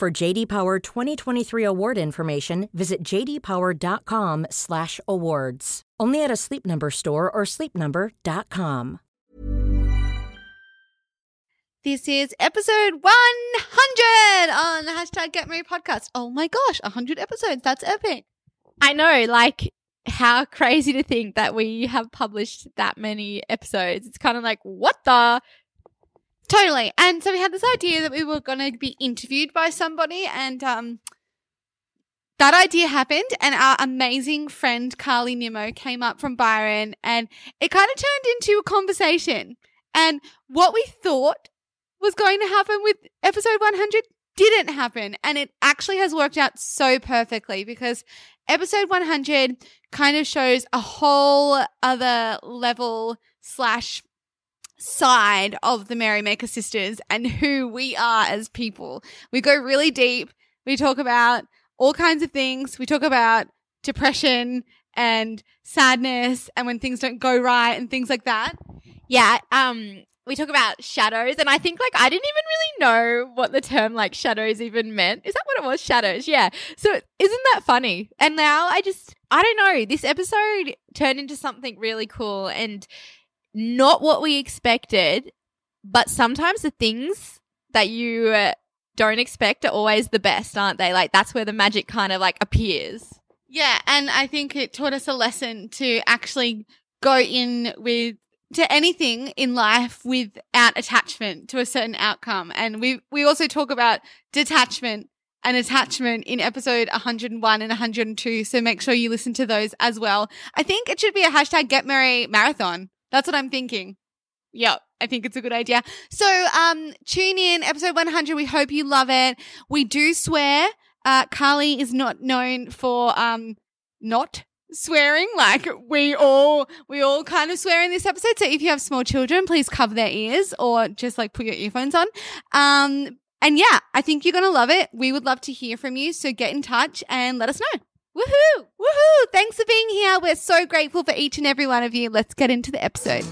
For JD Power 2023 award information, visit jdpower.com/awards. Only at a Sleep Number store or sleepnumber.com. This is episode 100 on the hashtag Get Merry podcast. Oh my gosh, 100 episodes. That's epic. I know, like how crazy to think that we have published that many episodes. It's kind of like, what the? Totally. And so we had this idea that we were going to be interviewed by somebody and um that idea happened and our amazing friend Carly Nimmo came up from Byron and it kind of turned into a conversation. And what we thought was going to happen with episode 100 didn't happen. And it actually has worked out so perfectly because episode 100 kind of shows a whole other level slash side of the Merrymaker sisters and who we are as people. We go really deep. We talk about all kinds of things. We talk about depression and sadness and when things don't go right and things like that. Yeah, um we talk about shadows and I think like I didn't even really know what the term like shadows even meant. Is that what it was? Shadows. Yeah. So isn't that funny? And now I just I don't know. This episode turned into something really cool and not what we expected, but sometimes the things that you uh, don't expect are always the best, aren't they? Like that's where the magic kind of like appears. Yeah, and I think it taught us a lesson to actually go in with to anything in life without attachment to a certain outcome. And we we also talk about detachment and attachment in episode 101 and 102. So make sure you listen to those as well. I think it should be a hashtag get merry marathon. That's what I'm thinking. Yep. I think it's a good idea. So, um, tune in episode 100. We hope you love it. We do swear. Uh, Carly is not known for, um, not swearing. Like we all, we all kind of swear in this episode. So if you have small children, please cover their ears or just like put your earphones on. Um, and yeah, I think you're going to love it. We would love to hear from you. So get in touch and let us know. Woohoo! Thanks for being here. We're so grateful for each and every one of you. Let's get into the episode.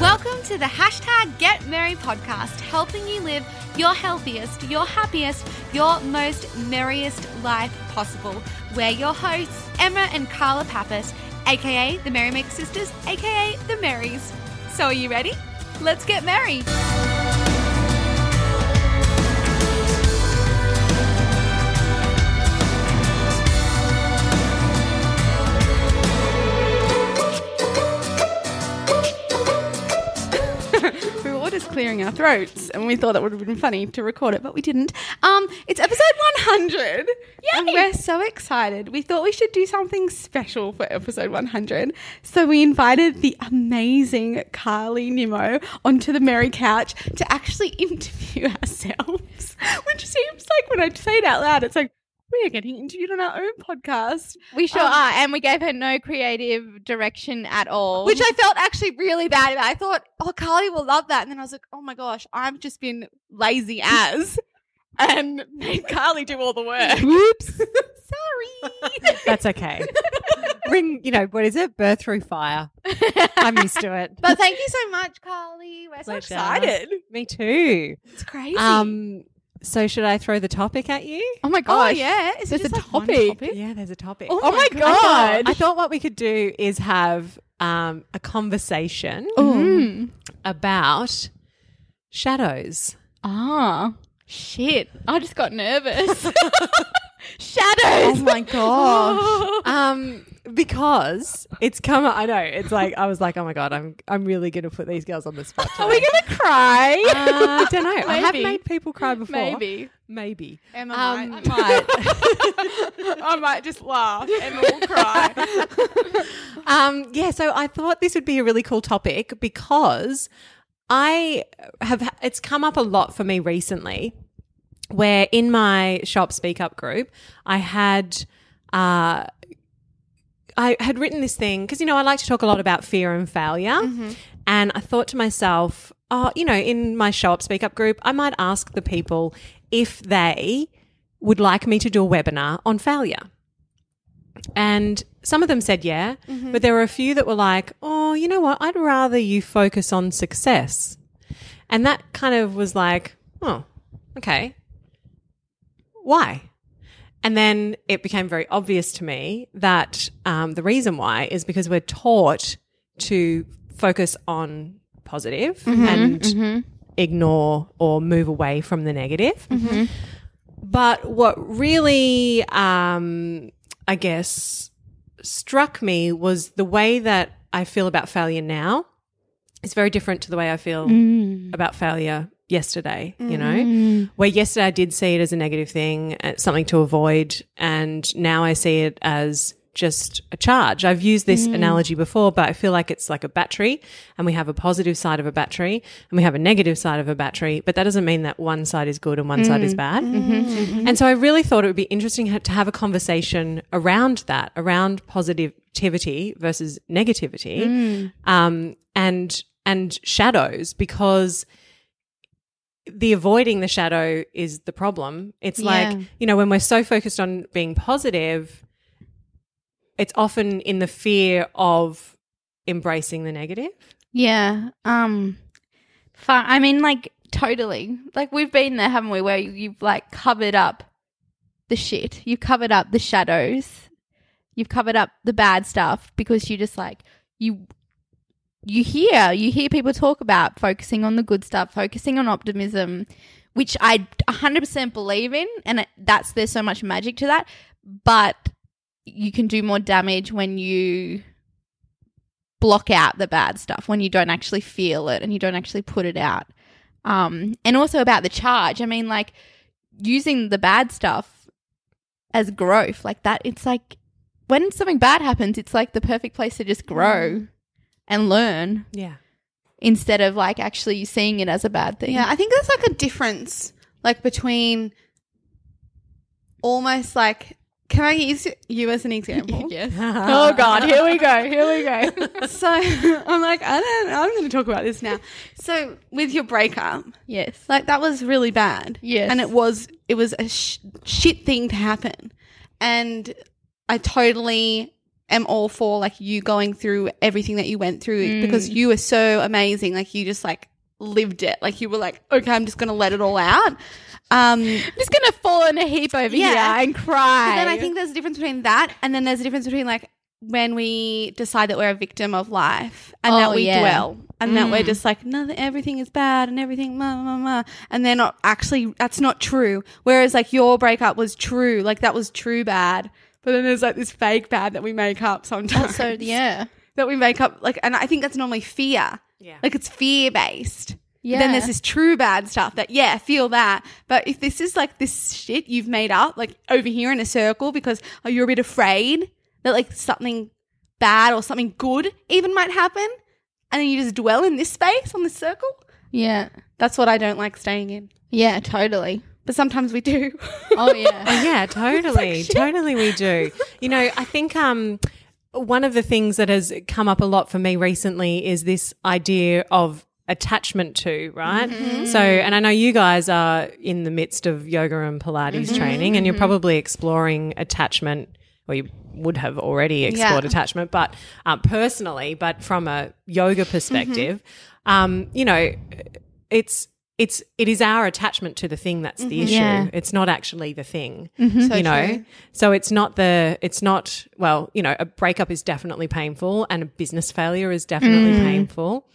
Welcome to the hashtag Get Merry podcast, helping you live your healthiest, your happiest, your most merriest life possible. We're your hosts, Emma and Carla Pappas, aka the Merrymaker Sisters, aka the Marys. So are you ready? Let's get merry! Just clearing our throats, and we thought that would have been funny to record it, but we didn't. Um, it's episode 100, and we're so excited. We thought we should do something special for episode 100, so we invited the amazing Carly Nimmo onto the Merry Couch to actually interview ourselves, which seems like when I say it out loud, it's like. We are getting interviewed on our own podcast. We sure Um, are. And we gave her no creative direction at all. which I felt actually really bad about. I thought, oh, Carly will love that. And then I was like, oh my gosh, I've just been lazy as and made Carly do all the work. Whoops. Sorry. That's okay. Ring, you know, what is it? Birth through fire. I'm used to it. but thank you so much, Carly. We're so Pleasure. excited. Me too. It's crazy. Um, so should I throw the topic at you? oh my gosh. Oh, yeah. Is There's just a like topic. topic? Yeah, there's a topic. Oh, Oh my my god. I thought, I thought what we could do is have um, a conversation Mm. about shadows. Ah. Shit. I just got nervous. Oh my gosh. Um, because it's come. I know it's like I was like, oh my god, I'm I'm really gonna put these girls on the spot. Are we going to cry? Uh, I don't know. I have made people cry before. Maybe. Maybe. Emma Um, might. I might just laugh. Emma will cry. Um, yeah, so I thought this would be a really cool topic because I have, it's come up a lot for me recently where in my shop speak up group, I had. Uh, I had written this thing because you know I like to talk a lot about fear and failure, and I thought to myself, oh, you know, in my show up speak up group, I might ask the people if they would like me to do a webinar on failure. And some of them said yeah, but there were a few that were like, oh, you know what? I'd rather you focus on success. And that kind of was like, oh, okay. Why? And then it became very obvious to me that um, the reason why is because we're taught to focus on positive and ignore or move away from the negative. But what really, um, I guess, struck me was the way that I feel about failure now is very different to the way I feel about failure yesterday, you know, mm. where yesterday I did see it as a negative thing, uh, something to avoid. And now I see it as just a charge. I've used this mm. analogy before, but I feel like it's like a battery and we have a positive side of a battery and we have a negative side of a battery, but that doesn't mean that one side is good and one side is mm. bad. Mm-hmm. Mm-hmm. Mm-hmm. And so I really thought it would be interesting to have a conversation around that, around positivity versus negativity, um, and, and shadows because the avoiding the shadow is the problem. It's like, you know, when we're so focused on being positive, it's often in the fear of embracing the negative. Yeah. Um fun. I mean like totally. Like we've been there, haven't we, where you, you've like covered up the shit. You've covered up the shadows. You've covered up the bad stuff because you just like you you hear you hear people talk about focusing on the good stuff, focusing on optimism, which I 100% believe in and that's there's so much magic to that, but you can do more damage when you block out the bad stuff when you don't actually feel it and you don't actually put it out. Um, and also about the charge. I mean, like using the bad stuff as growth, like that. It's like when something bad happens, it's like the perfect place to just grow and learn Yeah. instead of like actually seeing it as a bad thing. Yeah, I think there's like a difference, like between almost like. Can I use you as an example? yes. oh God, here we go. Here we go. So I'm like, I don't. I'm going to talk about this now. So with your breakup, yes. like that was really bad. Yes. and it was it was a sh- shit thing to happen, and I totally am all for like you going through everything that you went through because you were so amazing. Like you just like lived it. Like you were like, okay, I'm just going to let it all out. Um, I'm just gonna fall in a heap over Yeah. here and cry. But then I think there's a difference between that and then there's a difference between like when we decide that we're a victim of life and Oh, that we yeah. dwell and that we're Mm. just like, nothing everything is bad and everything, ma, ma, ma. And they're not actually, that's not true. Whereas like your breakup was true, like that was true bad. But then there's like this fake bad that we make up sometimes. Oh, so yeah. That we make up, like, and I think that's normally fear. Yeah. Like it's fear based. Yeah. Then there's this true bad stuff that, yeah, feel that. But if this is like this shit you've made up, like over here in a circle because oh, you're a bit afraid that like something bad or something good even might happen, and then you just dwell in this space on this circle, Yeah. that's what I don't like staying in. Yeah, totally. But sometimes we do. Oh yeah. Oh, yeah, totally. totally we do. You know, I think um one of the things that has come up a lot for me recently is this idea of attachment to, right? So, and I know you guys are in the midst of yoga and Pilates training and you're probably exploring attachment or you would have already explored Yeah. attachment, but um, personally, but from a yoga perspective, um, you know, it's it's it is our attachment to the thing that's the mm-hmm. issue. Yeah. It's not actually the thing. Mm-hmm. So you know. true. So it's not the it's not well, you know, a breakup is definitely painful and a business failure is definitely mm. painful.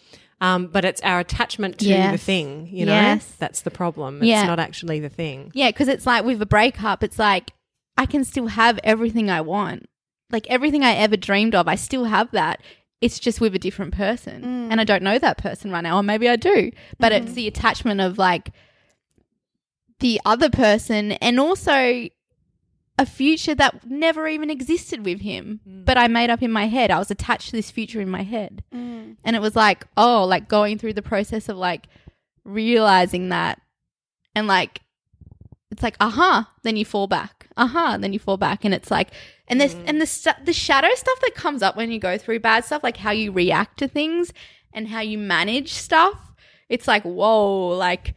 Um, but it's our attachment to the thing, you know. Yes. That's the problem. It's Yeah. not actually the thing. Yeah, because it's like with a breakup, it's like I can still have everything I want. Like everything I ever dreamed of, I still have that. It's just with a different person. And I don't know that person right now, or maybe I do. But it's the attachment of like the other person and also a future that never even existed with him. But I made up in my head. I was attached to this future in my head. Mm. And it was like, oh, like going through the process of like realizing that and like it's like uh-huh then you fall back uh-huh then you fall back and it's like and this and the stu- the shadow stuff that comes up when you go through bad stuff like how you react to things and how you manage stuff it's like whoa like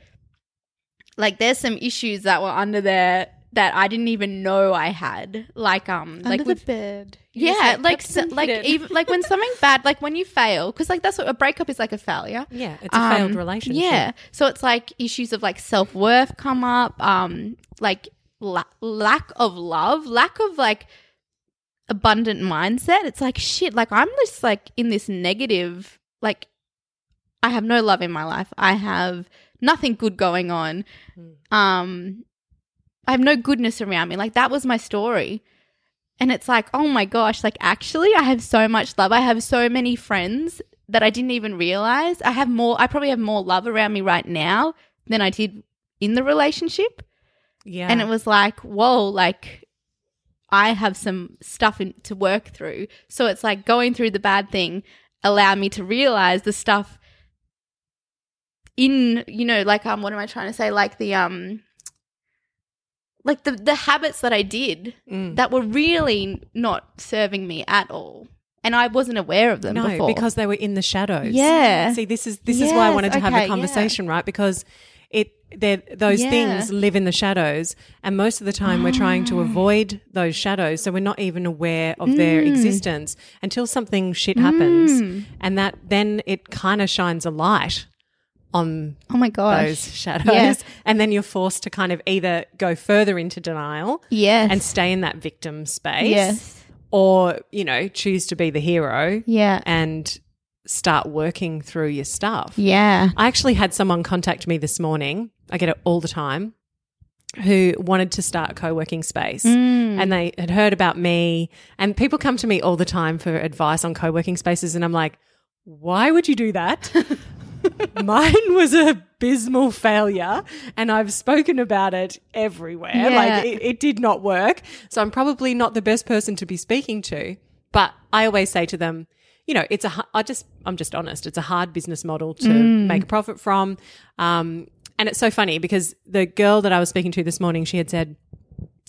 like there's some issues that were under there that I didn't even know I had like um Under like the bed. You yeah, like kept so, like even like when something bad, like when you fail, because like that's what a breakup is like a failure. Yeah, it's a failed Um, relationship. Yeah, so it's like issues of like self worth come up, um, like la- lack of love, lack of like abundant mindset. It's like shit. Like I'm just like in this negative. Like I have no love in my life. I have nothing good going on. Um, I have no goodness around me. Like that was my story. And it's like, oh my gosh, like actually, I have so much love. I have so many friends that I didn't even realize. I have more, I probably have more love around me right now than I did in the relationship. Yeah. And it was like, whoa, like I have some stuff in, to work through. So it's like going through the bad thing allowed me to realize the stuff in, you know, like, um, what am I trying to say? Like the, um, like the, the habits that I did Mm. that were really not serving me at all. And I wasn't aware of them no, before. because they were in the shadows. Yeah. See, this is this is why I wanted to have okay, the yeah. conversation, right? Because it those Yeah. things live in the shadows, and most of the time we're trying to avoid those shadows, so we're not even aware of their Mm. existence until something shit happens, and that then it kind of shines a light on oh my gosh. those shadows, Yeah. and then you're forced to kind of either go further into denial Yes. and stay in that victim space, Yes. or you know choose to be the hero Yeah. and start working through your stuff. Yeah. I actually had someone contact me this morning. I get it all the time. Who wanted to start a co working space Mm. and they had heard about me. And people come to me all the time for advice on co working spaces. And I'm like, why would you do that? Mine was a abysmal failure and I've spoken about it everywhere. Yeah. Like it, it did not work. So I'm probably not the best person to be speaking to. But I always say to them, you know, it's a, I just, I'm just honest. It's a hard business model to make a profit from. Um, and it's so funny because the girl that I was speaking to this morning, she had said,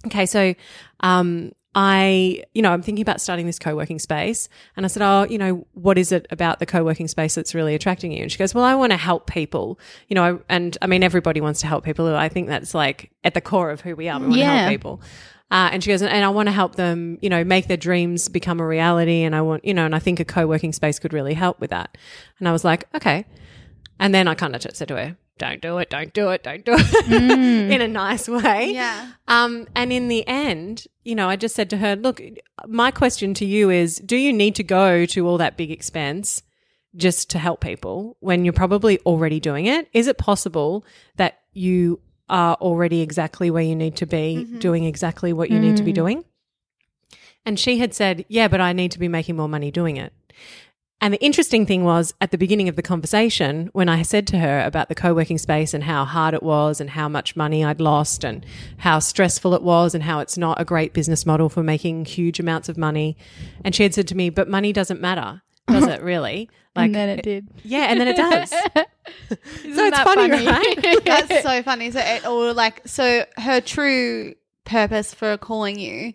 okay, so, um, I, you know, I'm thinking about starting this co-working space. And I said, Oh, you know, what is it about the co-working space that's really attracting you? And she goes, Well, I want to help people, you know, and I mean, everybody wants to help people. I think that's like at the core of who we are. We want to Yeah. help people. Uh, and she goes, and I want to help them, you know, make their dreams become a reality. And I want, you know, and I think a co-working space could really help with that. And I was like, okay. And then I kind of said to her, don't do it, don't do it, don't do it in a nice way. Yeah. Um, and in the end, you know, I just said to her, look, my question to you is do you need to go to all that big expense just to help people when you're probably already doing it? Is it possible that you are already exactly where you need to be, mm-hmm. doing exactly what you need to be mm. doing? And she had said, yeah, but I need to be making more money doing it. And the interesting thing was at the beginning of the conversation, when I said to her about the co working space and how hard it was and how much money I'd lost and how stressful it was and how it's not a great business model for making huge amounts of money. And she had said to me, but money doesn't matter. Does it really? Like, and then it did. yeah, and then it does. so it's that funny, funny? right? That's so funny. So it all like so her true purpose for calling you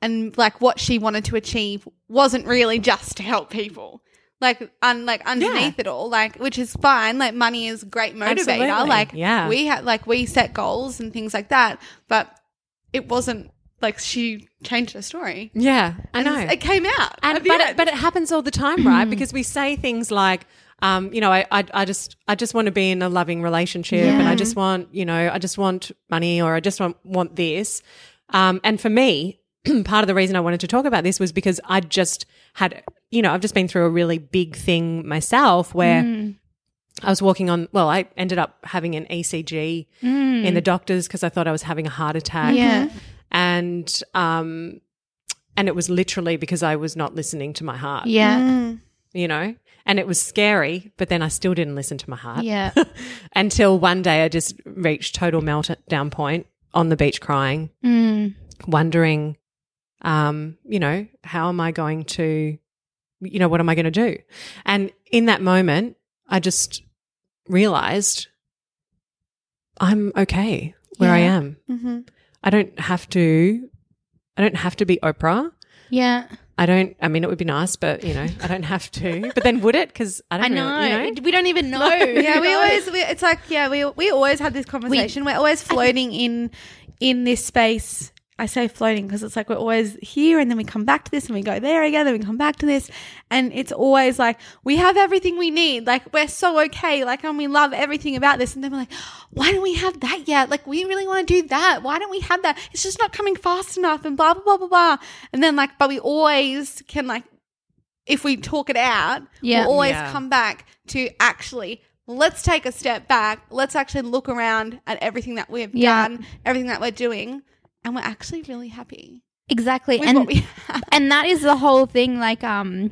and like what she wanted to achieve wasn't really just to help people. Like un, like underneath it all, like which is fine. Like money is a great motivator. Absolutely. Like Yeah. we had like we set goals and things like that, but it wasn't like she changed her story. Yeah, I And know. it came out. and but it, but it happens all the time, right? because we say things like, um, you know, I, I I just I just want to be in a loving relationship, and I just want you know I just want money, or I just want want this. Um, and for me, part of the reason I wanted to talk about this was because I just had you know I've just been through a really big thing myself where. I was walking on. Well, I ended up having an ECG in the doctors because I thought I was having a heart attack Yeah. And um and it was literally because I was not listening to my heart. Yeah. Mm. You know? And it was scary, but then I still didn't listen to my heart. Yeah. Until one day I just reached total meltdown point on the beach crying, Mm. wondering um, you know, how am I going to you know, what am I going to do? And in that moment, I just realized I'm okay. where I am. Mm-hmm. I don't have to. I don't have to be Oprah. Yeah. I don't. I mean, it would be nice, but you know, I don't have to. But then would it? Because I don't. I know. Really, you know? We don't even know. yeah, we always we, it's like yeah, we we always have this conversation. We, are always floating in in this space. I say floating because it's like we're always here and then we come back to this and we go there again, then we come back to this. And it's always like we have everything we need. Like we're so okay. Like and we love everything about this. And then we're like, why don't we have that yet? Like we really want to do that. Why don't we have that? It's just not coming fast enough and blah blah blah blah blah. And then like, but we always can like if we talk it out, Yeah. we'll always Yeah. come back to actually let's take a step back. Let's actually look around at everything that we've Yeah. done, everything that we're doing, and we're actually really happy Exactly. with and what we have. and that is the whole thing like um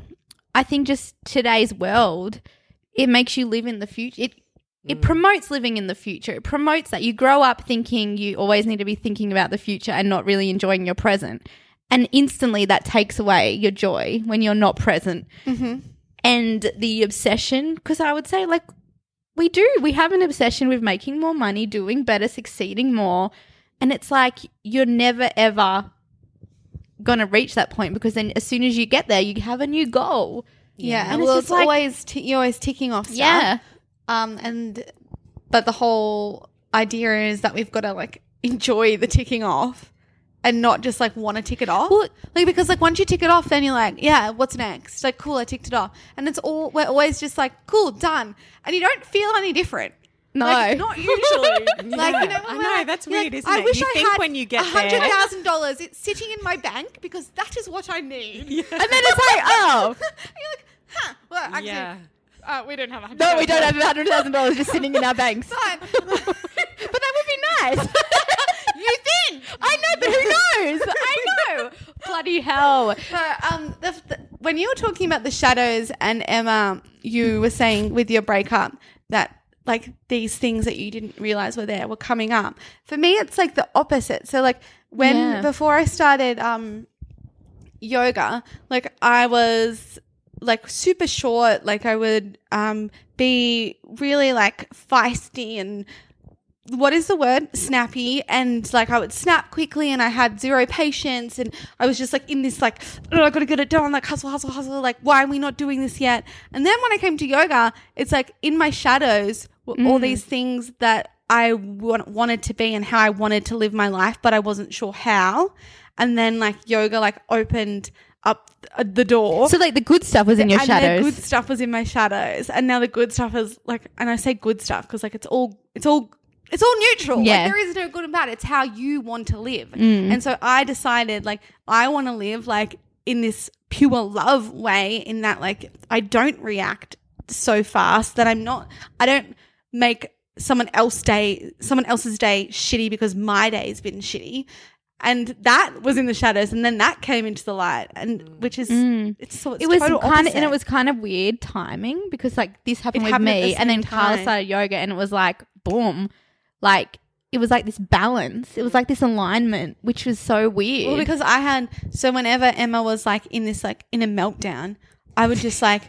i think just today's world it makes you live in the future it it promotes living in the future. It promotes that you grow up thinking you always need to be thinking about the future and not really enjoying your present. And instantly that takes away your joy when you're not present. And the obsession because i would say like we do we have an obsession with making more money doing better succeeding more and it's like you're never ever going to reach that point because then as soon as you get there you have a new goal Yeah, And and it's well, just it's like- always t- you're always ticking off stuff. yeah Um, and but the whole idea is that we've got to like enjoy the ticking off. And not just like want to tick it off, Well- like because like once you tick it off, then you're like, yeah, what's next? Like, cool, I ticked it off, and it's all we're always just like, cool, done, and you don't feel any different. No Like, not usually. Like, you know, I know, we're like- that's weird, like, isn't I it? wish You I think had when you get hundred there- thousand dollars, it's sitting in my bank because that is what I need. and then it's like oh you're like, huh? Well, actually, Yeah. uh, we don't have a hundred. no we don't have hundred thousand dollars just sitting in our banks Fine. but that would be nice you think? i know but who knows i know bloody hell But um, the, the, when you were talking about the shadows and Emma, you were saying with your breakup that like these things that you didn't realize were there were coming up. For me, it's like the opposite. So like when Yeah. before I started um yoga, like I was like super short. Like I would um be really like feisty and what is the word snappy and like i would snap quickly and i had zero patience and i was just like in this like oh, i gotta get it done like hustle hustle hustle like why are we not doing this yet and then when i came to yoga it's like in my shadows were all these things that i wa- wanted to be and how i wanted to live my life but i wasn't sure how and then like yoga like opened up uh, the door so like the good stuff was in your and shadows the good stuff was in my shadows, and now the good stuff is like, and I say good stuff because like it's all, it's all, it's all neutral. Yeah. Like there is no good and bad. It's how you want to live. Mm. And so I decided like I want to live like in this pure love way. In that like I don't react so fast that I'm not. I don't make someone else day someone else's day shitty because my day's been shitty. And that was in the shadows, and then that came into the light, and which is it's so it's Mm. it was total kind of and it was kind of weird timing because like this happened It with happened me the and then same Carla started yoga and it was like boom. Like it was like this balance. It was like this alignment which was so weird. Well, because I had so whenever Emma was like in this like in a meltdown, I would just like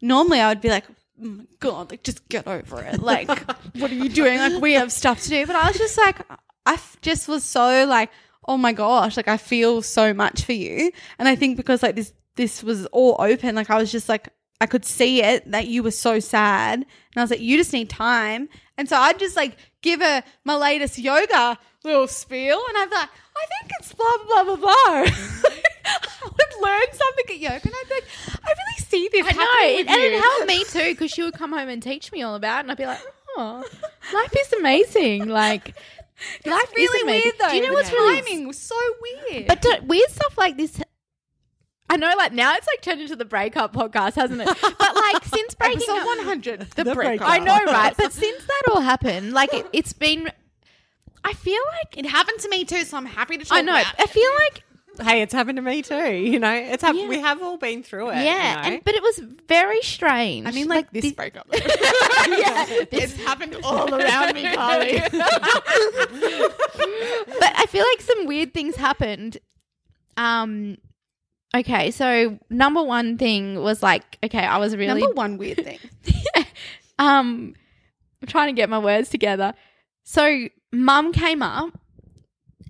normally I would be like, oh my god, like just get over it. Like, what are you doing? Like, we have stuff to do. But I was just like, I f- just was so like, oh my gosh, like I feel so much for you. And I think because like this this was all open, like I was just like. I could see it that you were so sad. And I was like, you just need time. And so I'd just like give her my latest yoga little spiel. And I'd be like, I think it's blah, blah, blah, blah. I would learn something at yoga. And I'd be like, I really see this I know happening it, with and you. it helped me too because she would come home and teach me all about it and I'd be like oh life is amazing like life really is amazing. weird though. do you know what's really timing was so weird. But do, weird stuff like this. I know, like now it's like turned into the breakup podcast, hasn't it? But like since breaking episode up, 100, the, The breakup. breakup. I know, right? But since that all happened, like it, it's been. I feel like It happened to me too, so I'm happy to talk I know. I feel like Hey, it's happened to me too. You know, it's happened. Yeah. we have all been through it. yeah, you know? and, but it was very strange. I mean, like, this the- breakup. yeah, it's happened all around me, Carly. but I feel like some weird things happened. Um, okay, so number one thing was like, okay, I was really Number one weird thing. um, I'm trying to get my words together. So mum came up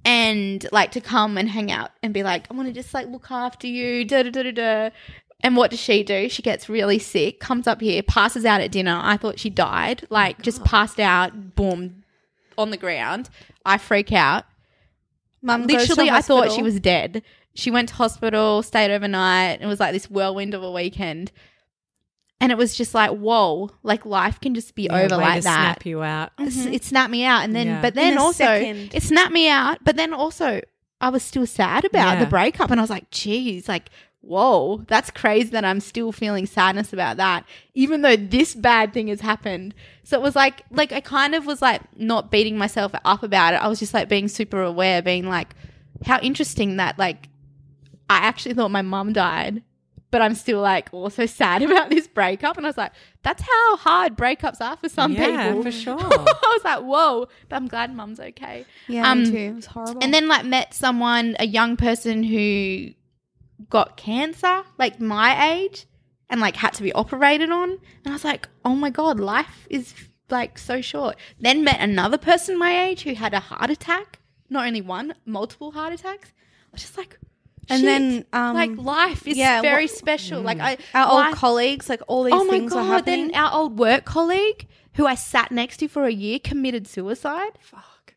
and like to come and hang out and be like, I want to just like look after you, da da da da da. And what does she do? She gets really sick, comes up here, passes out at dinner. I thought she died, like just passed out, boom, on the ground. I freak out. Mum Literally, I thought she was dead. She went to hospital, stayed overnight. It was like this whirlwind of a weekend. And it was just like, whoa, like life can just be Yeah, over like that. snap you out. S- mm-hmm. It snapped me out. And then, Yeah. but then also, second. it snapped me out. But then also, I was still sad about Yeah. the breakup. And I was like, geez, like, whoa, that's crazy that I'm still feeling sadness about that, even though this bad thing has happened. So it was like, like, I kind of was like not beating myself up about it. I was just like being super aware, being like, how interesting that, like, I actually thought my mum died. But I'm still like also sad about this breakup. And I was like, that's how hard breakups are for some yeah, people. for sure. I was like, whoa, but I'm glad mum's okay. Yeah, Um, me too. It was horrible. And then like met someone, a young person who got cancer, like my age, and like had to be operated on. And I was like, oh my God, life is like so short. Then met another person my age who had a heart attack. Not only one, multiple heart attacks. I was just like, And shit. then, um, like life is yeah, very what- special. Like I, our old colleagues, like all these things. oh my things are god! happening. Then our old work colleague, who I sat next to for a year, committed suicide. Fuck.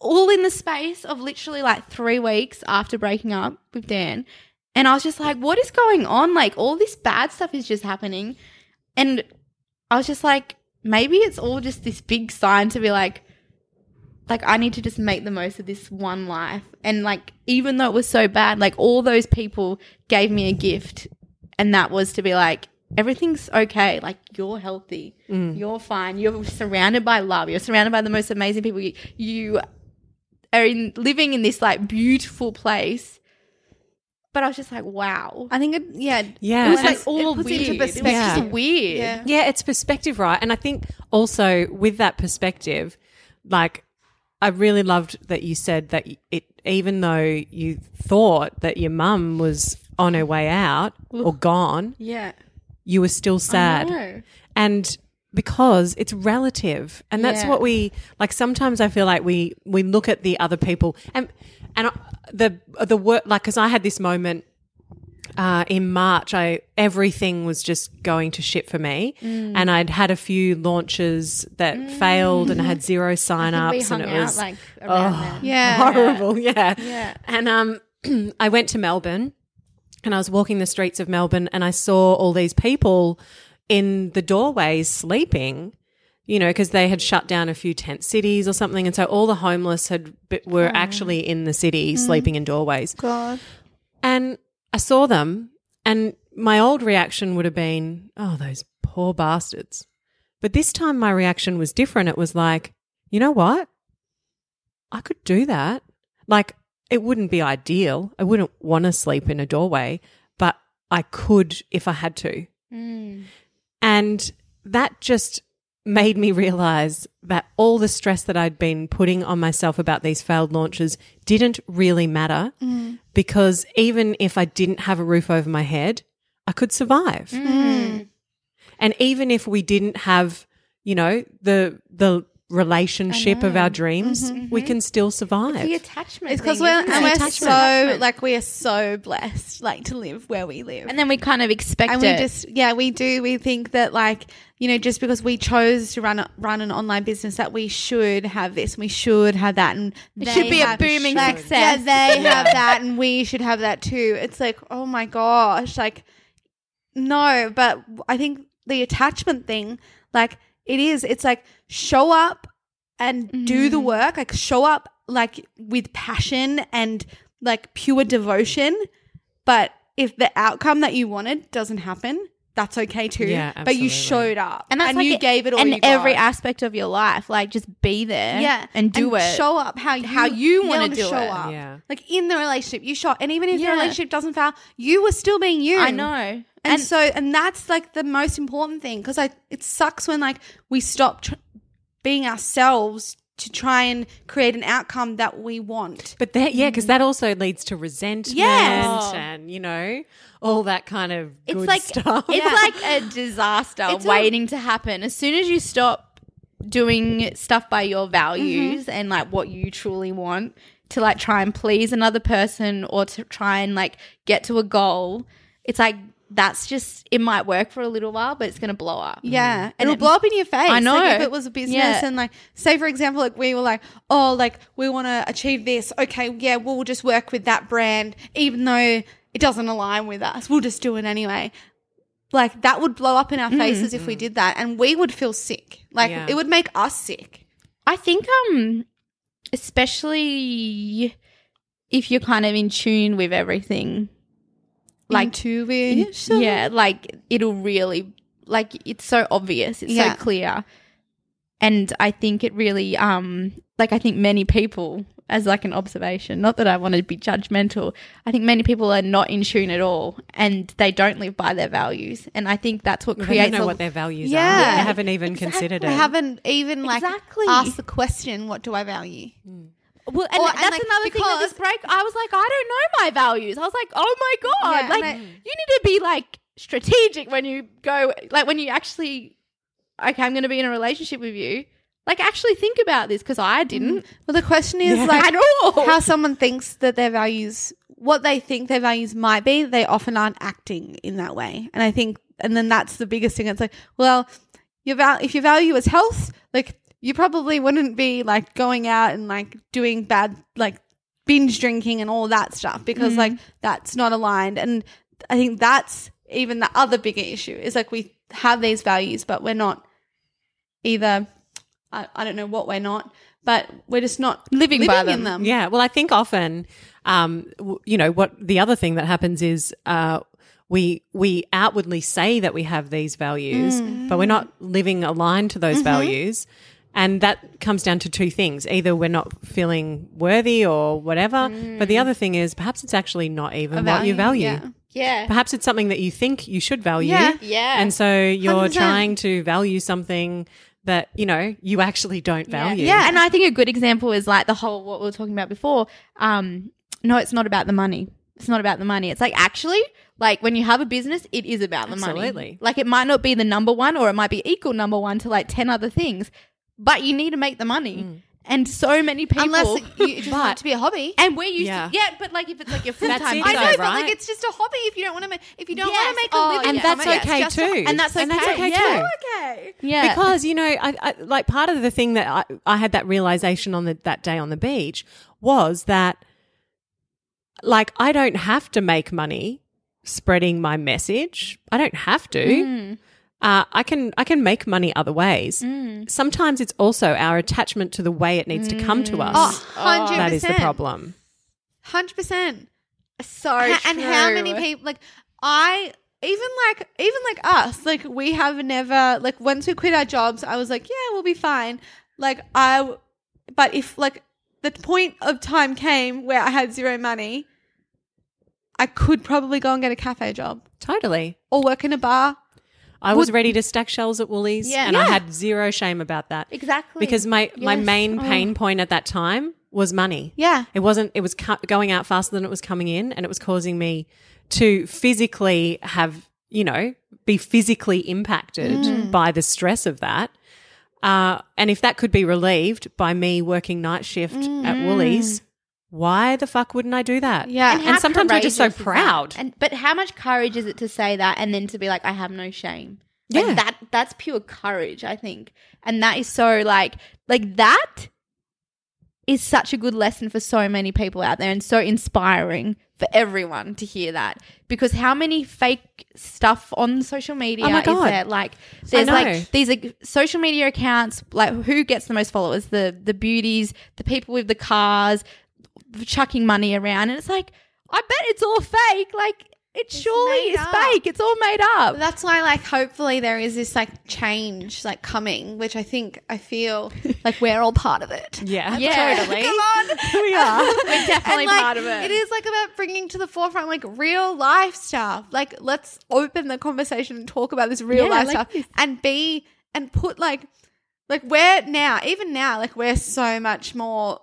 All in the space of literally like three weeks after breaking up with Dan, and I was just like, "What is going on? Like all this bad stuff is just happening," and I was just like, maybe it's all just this big sign to be like. Like I need to just make the most of this one life, and like even though it was so bad, like all those people gave me a gift, and that was to be like everything's okay. Like you're healthy. Mm. You're fine. You're surrounded by love. You're surrounded by the most amazing people. You, you are in, living in this like beautiful place. But i was just like wow. I think, it, yeah, Yeah, it was like all it puts weird. into it was just weird. Yeah. Yeah, it's perspective, right? And I think also with that perspective, like I really loved that you said that it even though you thought that your mum was on her way out or gone, yeah. you were still sad. And because it's relative. And that's Yeah. what we like sometimes I feel like we we look at the other people and and the the work like cuz I had this moment uh, in March, I everything was just going to shit for me, Mm. and I'd had a few launches that failed, and I had zero we sign-ups, and it out was like around then Yeah. horrible. Yeah, Yeah. And um, I went to Melbourne, and I was walking the streets of Melbourne, and I saw all these people in the doorways sleeping. You know, because they had shut down a few tent cities or something, and so all the homeless had were actually in the city sleeping in doorways. God. And I saw them, and my old reaction would have been, oh, those poor bastards. But this time my reaction was different. It was like, you know what? I could do that. Like, it wouldn't be ideal. I wouldn't want to sleep in a doorway, but I could if I had to. Mm. And that just made me realize that all the stress that I'd been putting on myself about these failed launches didn't really matter mm. because even if I didn't have a roof over my head, I could survive. Mm-hmm. And even if we didn't have, you know, the the relationship of our dreams, mm-hmm, we can mm-hmm. still survive. the attachment It's because we're, and we're Attachment. so, like, we are so blessed, like, to live where we live. and then we kind of expect and we just yeah we do. We think that like you know just because we chose to run run an online business that we should have this and we should have that and It they should be a booming like, success. yeah they have that and we should have that too. It's like oh my gosh like no but i think the attachment thing like it is it's like show up and do the mm. work like show up like with passion and like pure devotion but if the outcome that you wanted doesn't happen that's okay too Yeah, absolutely. but you showed up and that's like you it- gave it all in you every got. aspect of your life. Like just be there, yeah and do it. show up how you, How you wanna to do show it. up Yeah. like in the relationship you show up and even if Yeah. the relationship doesn't fail you were still being you I know, and, so and that's like the most important thing because I it sucks when like we stop tr- being ourselves to try and create an outcome that we want. But that, yeah, because mm. that also leads to resentment Yes. and, you know, all that kind of it's like stuff. it's like a disaster It's a- waiting to happen. As soon as you stop doing stuff by your values mm-hmm. and like what you truly want to like try and please another person or to try and like get to a goal, it's like that's just it might work for a little while, but it's gonna blow up. Yeah, And it'll it- blow up in your face. I know. Like if it was a business Yeah. and like, say for example, like we were like, oh, like we want to achieve this. Okay, yeah, we'll just work with that brand, even though it doesn't align with us. We'll just do it anyway. Like that would blow up in our faces if we did that, and we would feel sick. Like Yeah. it would make us sick. I think um especially if you're kind of in tune with everything. Like to yeah, like it'll really like it's so obvious, it's Yeah. so clear. And I think it really um like I think many people as like an observation, not that I want to be judgmental, I think many people are not in tune at all and they don't live by their values. And I think that's what They creates don't know a- what their values Yeah. are. They haven't even considered it. I haven't even like Exactly. asked the question, "What do I value?" Well, and Or- that's and, like, another thing with this break. I was like, I don't know my values. I was like, oh my god, Yeah, like I- you need to be like strategic when you go, like when you actually, okay, I'm going to be in a relationship with you. Like actually think about this because I mm-hmm. didn't Well, the question is Yeah. like how someone thinks that their values, what they think their values might be, they often aren't acting in that way. And I think, and then that's the biggest thing. It's like, well, your val- if your value is health, like you probably wouldn't be like going out and like doing bad, like binge drinking and all that stuff because like that's not aligned. And I think that's even the other bigger issue is like we have these values, but we're not either. I, I don't know what we're not, but we're just not Living living by in them. them. Yeah, well, I think often, um, w- you know, what the other thing that happens is uh, we we outwardly say that we have these values, but we're not living aligned to those values, and that comes down to two things: either we're not feeling worthy or whatever, but the other thing is perhaps it's actually not even what you value. yeah. yeah, Perhaps it's something that you think you should value, Yeah. Yeah. and so you're 100%. trying to value something that you know you actually don't value. Yeah, and I think a good example is like the whole what we were talking about before. Um, no, it's not about the money. It's not about the money. It's like actually, like when you have a business, it is about the money. Absolutely. Like it might not be the number one, or it might be equal number one to like ten other things, but you need to make the money. And so many people, Unless you just want it to be a hobby. and we're used Yeah. to yeah, but like if it's like your full time, I know, though, but like it's just a hobby. If you don't want to make, if you don't Yes. want to make a Oh, living, and yeah. that's from okay just too. and that's And that's okay. okay Yeah. too. okay. yeah, because you know I, I like part of the thing that I, I had that realization on the, that day on the beach was that like i don't have to make money spreading my message i don't have to Mm. Uh, i can i can make money other ways. Sometimes it's also our attachment to the way it needs to come to us Oh, 100%. that is the problem. Hundred percent. so Ha- and how many people like I even like even like us like we have never like once we quit our jobs I was like yeah we'll be fine. Like I but if like the point of time came where I had zero money I could probably go and get a cafe job. Totally. Or work in a bar i was ready to stack shells at woolies Yeah. and i had zero shame about that exactly because my my Yes. main Oh. pain point at that time was money yeah It wasn't. It was cu- going out faster than it was coming in, and it was causing me to physically have, you know, be physically impacted Mm. by the stress of that. Uh, and if that could be relieved by me working night shift at Woolies, why the fuck wouldn't I do that? yeah And, and, sometimes we're just so courageous is that? proud. And but how much courage is it to say that and then to be like, I have no shame? Like Yeah. that that's pure courage, I think. And that is so like like that is such a good lesson for so many people out there and so inspiring for everyone to hear that. Because how many fake stuff on social media Oh my is there? Like there's like these like, social media accounts, like who gets the most followers? The the beauties, the people with the cars, chucking money around, and it's like, I bet it's all fake. Like it surely is up. fake. It's all made up. That's why like hopefully there is this like change like coming which I think I feel like we're all part of it Yeah, Yeah. totally. Come on. we are. We're definitely And, like, part of it. It is like about bringing to the forefront like real life stuff. Like let's open the conversation and talk about this real Yeah, life like stuff this. and be and put like like we're now even now like we're so much more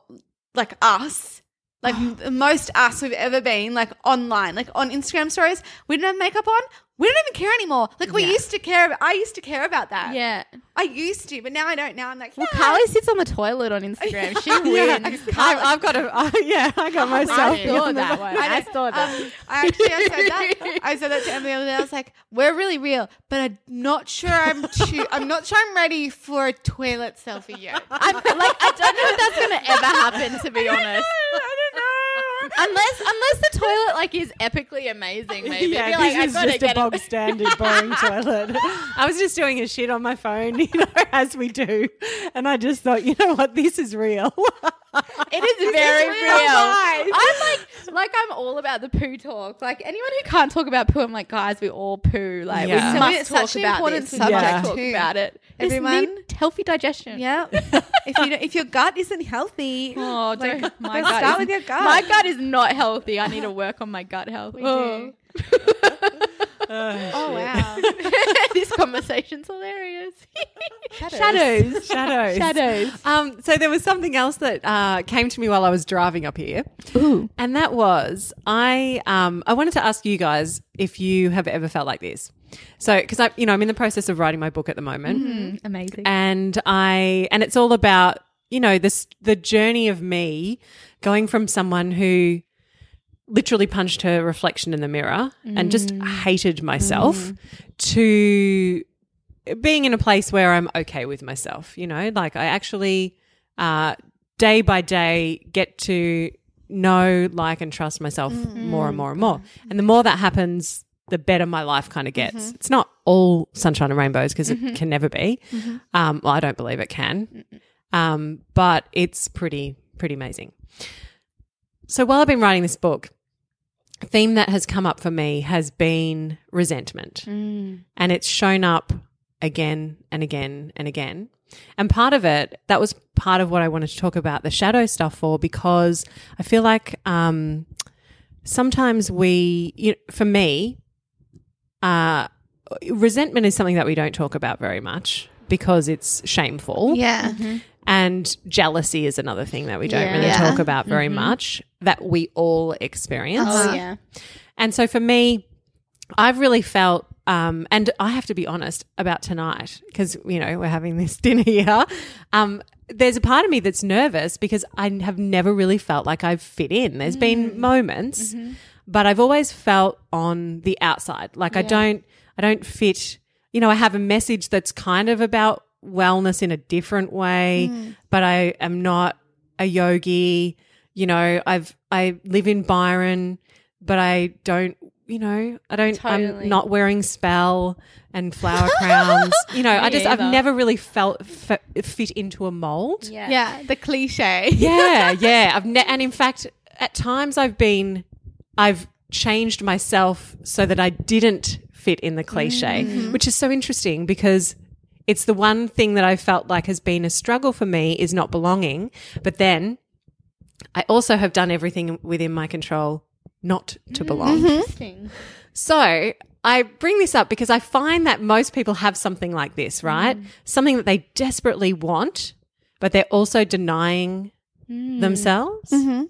like us Like the most us we've ever been, like online, like on Instagram stories. We didn't have makeup on. We don't even care anymore. Like we Yeah. used to care. About, I used to care about that. Yeah. I used to, but now I don't. Now I'm like, Well, yeah. Carly sits on the toilet on Instagram. She wins. I've, I've got a, uh, yeah, I got myself. I selfie saw on the that one. I saw that. Um, I actually I said that. I said that to Emily the other day. I was like, "We're really real, but I'm not sure I'm too. I'm not sure I'm ready for a toilet selfie yet. I'm like, I don't know if that's gonna ever happen. To be honest, I. unless unless the toilet like is epically amazing, maybe. Yeah, like, this is just a bog it. standard boring toilet. I was just doing a shit on my phone, you know, as we do, and I just thought, you know what, this is real. It is very real real. I'm like, like I'm all about the poo talk. Like anyone who can't talk about poo, I'm like, guys, we all poo. Like Yeah. we So must it's talk such an about important this. We subject must talk about it. Just Everyone- need healthy digestion. Yeah. if you don't, if your gut isn't healthy, Oh, like, don't, my go gut start with your gut. My gut is not healthy. I need to work on my gut health. Oh. Oh. oh wow. this conversation's hilarious. Shadows. Shadows. Shadows. Um, so there was something else that uh, came to me while I was driving up here, and that was I. Um, I wanted to ask you guys if you have ever felt like this. So, because I, you know, I'm in the process of writing my book at the moment, Amazing. and I, and it's all about you know this the journey of me going from someone who literally punched her reflection in the mirror and just hated myself to being in a place where I'm okay with myself, you know, like I actually uh, day by day get to know, like, and trust myself more and more and more. And the more that happens, the better my life kind of gets. It's not all sunshine and rainbows because it can never be. Um, well, I don't believe it can, um, but it's pretty pretty amazing. So while I've been writing this book, theme that has come up for me has been resentment. And it's shown up again and again and again. And part of it, that was part of what I wanted to talk about the shadow stuff for, because I feel like um, sometimes we, you know, for me, uh, resentment is something that we don't talk about very much because it's shameful. Yeah. And jealousy is another thing that we don't Yeah. really Yeah. talk about very much that we all experience. oh yeah. And so for me, I've really felt, um, and I have to be honest about tonight because, you know, we're having this dinner here. Um, there's a part of me that's nervous because I have never really felt like I've fit in. There's been moments, but I've always felt on the outside. Like I don't, I don't fit, you know, I have a message that's kind of about wellness in a different way, hmm. but I am not a yogi. You know, I've, I live in Byron, but I don't, you know, I don't, Totally. I'm not wearing Spell and flower crowns. You know, I just, I've never really felt f- fit into a mold. Yeah. Yeah. The cliche. Yeah, yeah. I've ne- and in fact, at times I've been, I've changed myself so that I didn't fit in the cliche, mm. which is so interesting because it's the one thing that I felt like has been a struggle for me is not belonging. But then I also have done everything within my control not to belong. Mm-hmm. Interesting. So I bring this up because I find that most people have something like this, mm. right? Something that they desperately want, but they're also denying mm. themselves. Mm-hmm.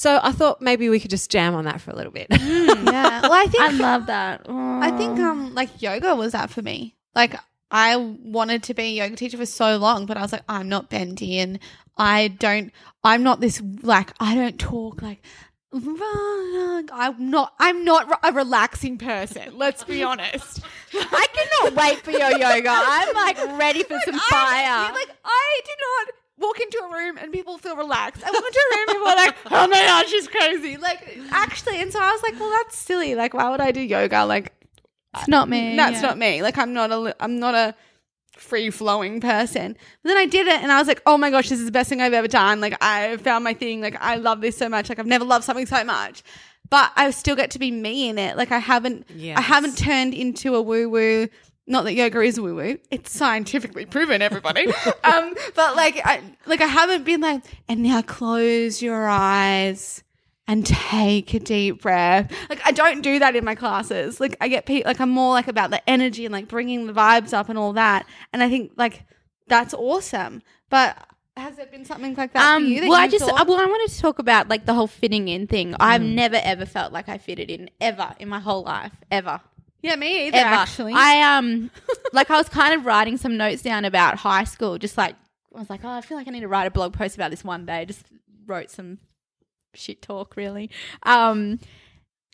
So I thought maybe we could just jam on that for a little bit. yeah. Well, I think I love that. I think um like yoga was that for me. Like I wanted to be a yoga teacher for so long, but I was like, I'm not bendy and I don't I'm not this like I don't talk like I'm not I'm not a relaxing person. Let's be honest. I cannot wait for your yoga. I'm like ready for some I, fire. like I do not walk into a room and people feel relaxed. I walk into a room and people are like, oh my god, she's crazy. Like actually, and so I was like, well, that's silly. Like, why would I do yoga? Like, it's not me. that's yeah. not me. Like, I'm not a I'm not a free flowing person. But then I did it, and I was like, oh my gosh, this is the best thing I've ever done. Like, I found my thing. Like, I love this so much. Like, I've never loved something so much. But I still get to be me in it. Like I haven't, I haven't turned into a woo woo. Not that yoga is woo woo. It's scientifically proven, everybody. um, but like, I like I haven't been like, and now close your eyes and take a deep breath. Like I don't do that in my classes. Like I get people like I'm more like about the energy and like bringing the vibes up and all that. And I think like that's awesome. But has there been something like that Um, for you? That well, I just thought- well, I wanted to talk about like the whole fitting in thing. I've never ever felt like I fitted in ever in my whole life, ever. Yeah, me either. ever. Actually, I um like I was kind of writing some notes down about high school, just like I was like, oh, I feel like I need to write a blog post about this one day. Just wrote some shit talk, really. Um,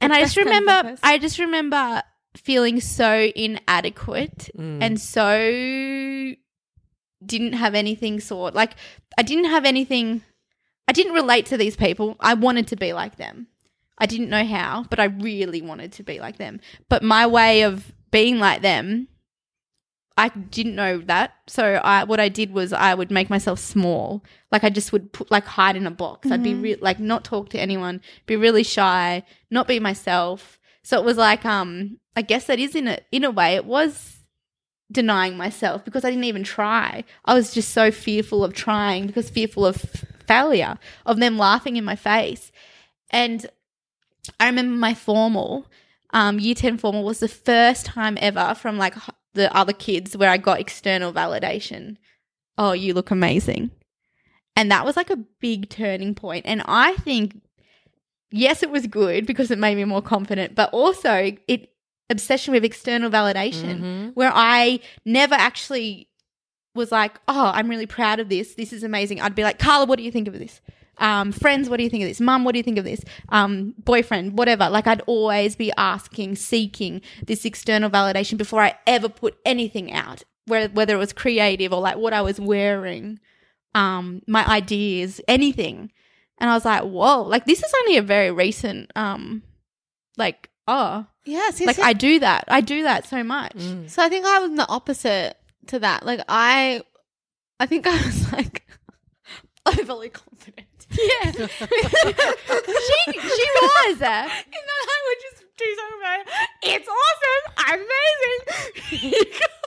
and I just remember. I just remember feeling so inadequate and so didn't have anything sort like I didn't have anything. I didn't relate to these people. I wanted to be like them. I didn't know how, but I really wanted to be like them. But my way of being like them, I didn't know that. So I, what I did was I would make myself small. Like I just would put, like hide in a box. I'd be re- like not talk to anyone, be really shy, not be myself. So it was like, um, I guess that is in a in a way it was denying myself because I didn't even try. I was just so fearful of trying because fearful of failure, of them laughing in my face. And I remember my formal, um, year 10 formal was the first time ever from like the other kids where I got external validation. Oh, you look amazing. And that was like a big turning point. And I think, yes, it was good because it made me more confident, but also it obsession with external validation where I never actually was like, oh, I'm really proud of this. This is amazing. I'd be like, Carla, what do you think of this? Um, friends, what do you think of this? Mum, what do you think of this? Um, boyfriend, whatever. Like I'd always be asking, seeking this external validation before I ever put anything out, whether, whether it was creative or like what I was wearing, um, my ideas, anything. And I was like, whoa, like this is only a very recent, um, like, oh, yes, yes, like yes. I do that. I do that so much. So I think I was the opposite to that. Like I, I think I was like overly confident. Yeah. she she was. And then I would just do something about it. It's awesome. I'm amazing.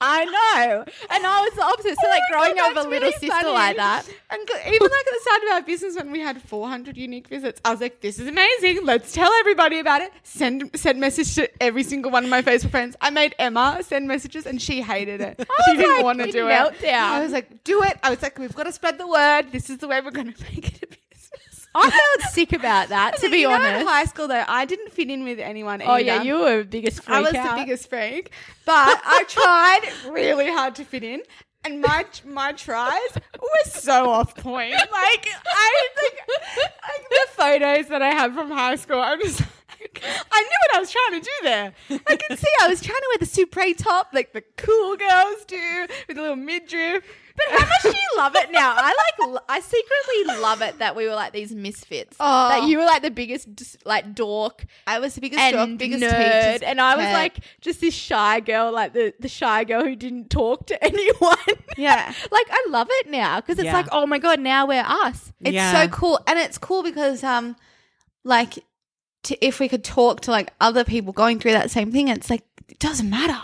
I know. And I was the opposite. So like Oh growing God, up a little really sister funny. like that. And even like at the start of our business when we had 400 unique visits, I was like, this is amazing. Let's tell everybody about it. Send send message to every single one of my Facebook friends. I made Emma send messages and she hated it. She didn't like, want to do meltdown. it. I was like, do it. I was like, we've got to spread the word. This is the way we're going to make it. I felt sick about that, to be You know, honest. in high school though, I didn't fit in with anyone. oh yeah, you were the biggest freak I was out. the biggest freak, but I tried really hard to fit in, and my my tries were so off point. Like I think, like the photos that I have from high school, I'm just. I knew what I was trying to do there. I can see I was trying to wear the Supré top like the cool girls do with a little midriff. But how much do you love it now? I like. I secretly love it that we were like these misfits. Oh. That you were like the biggest like dork I was the biggest and jock, biggest nerd, and I was pet. like just this shy girl, like the the shy girl who didn't talk to anyone. Yeah. like I love it now because it's Yeah. like, oh my god, now we're us. It's Yeah. so cool, and it's cool because um, like, to, if we could talk to like other people going through that same thing, it's like it doesn't matter.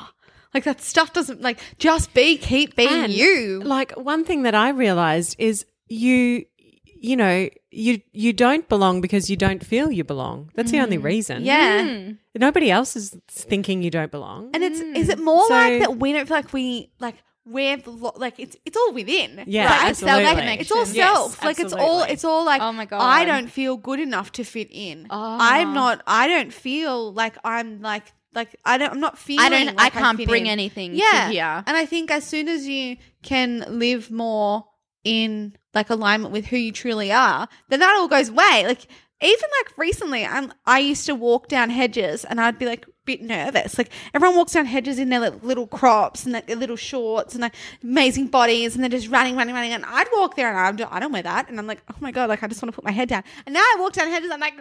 Like that stuff doesn't like just be keep being And, you. Like one thing that I realized is you you know, you you don't belong because you don't feel you belong. That's the only mm. reason. Yeah, Nobody else is thinking you don't belong. and it's is it more So- like that we don't feel like we like we're the lo- like it's it's all within. Yeah, Like, it's absolutely. self- It's all Yes, self. like it's all it's all like Oh my God. I don't feel good enough to fit in. Oh. I'm not. I don't feel like I'm like like I don't. I'm not feeling. I don't. I can't fit bring in. anything. Yeah. to here. And I think as soon as you can live more in like alignment with who you truly are, then that all goes away. Like even like recently, I'm I used to walk down hedges and I'd be like a bit nervous. Like everyone walks down hedges in their like, little crops and like, their little shorts and like amazing bodies and they're just running, running, running. And I'd walk there and I'd, I don't wear that. And I'm like, oh my god, like I just want to put my head down. And now I walk down hedges. I'm like.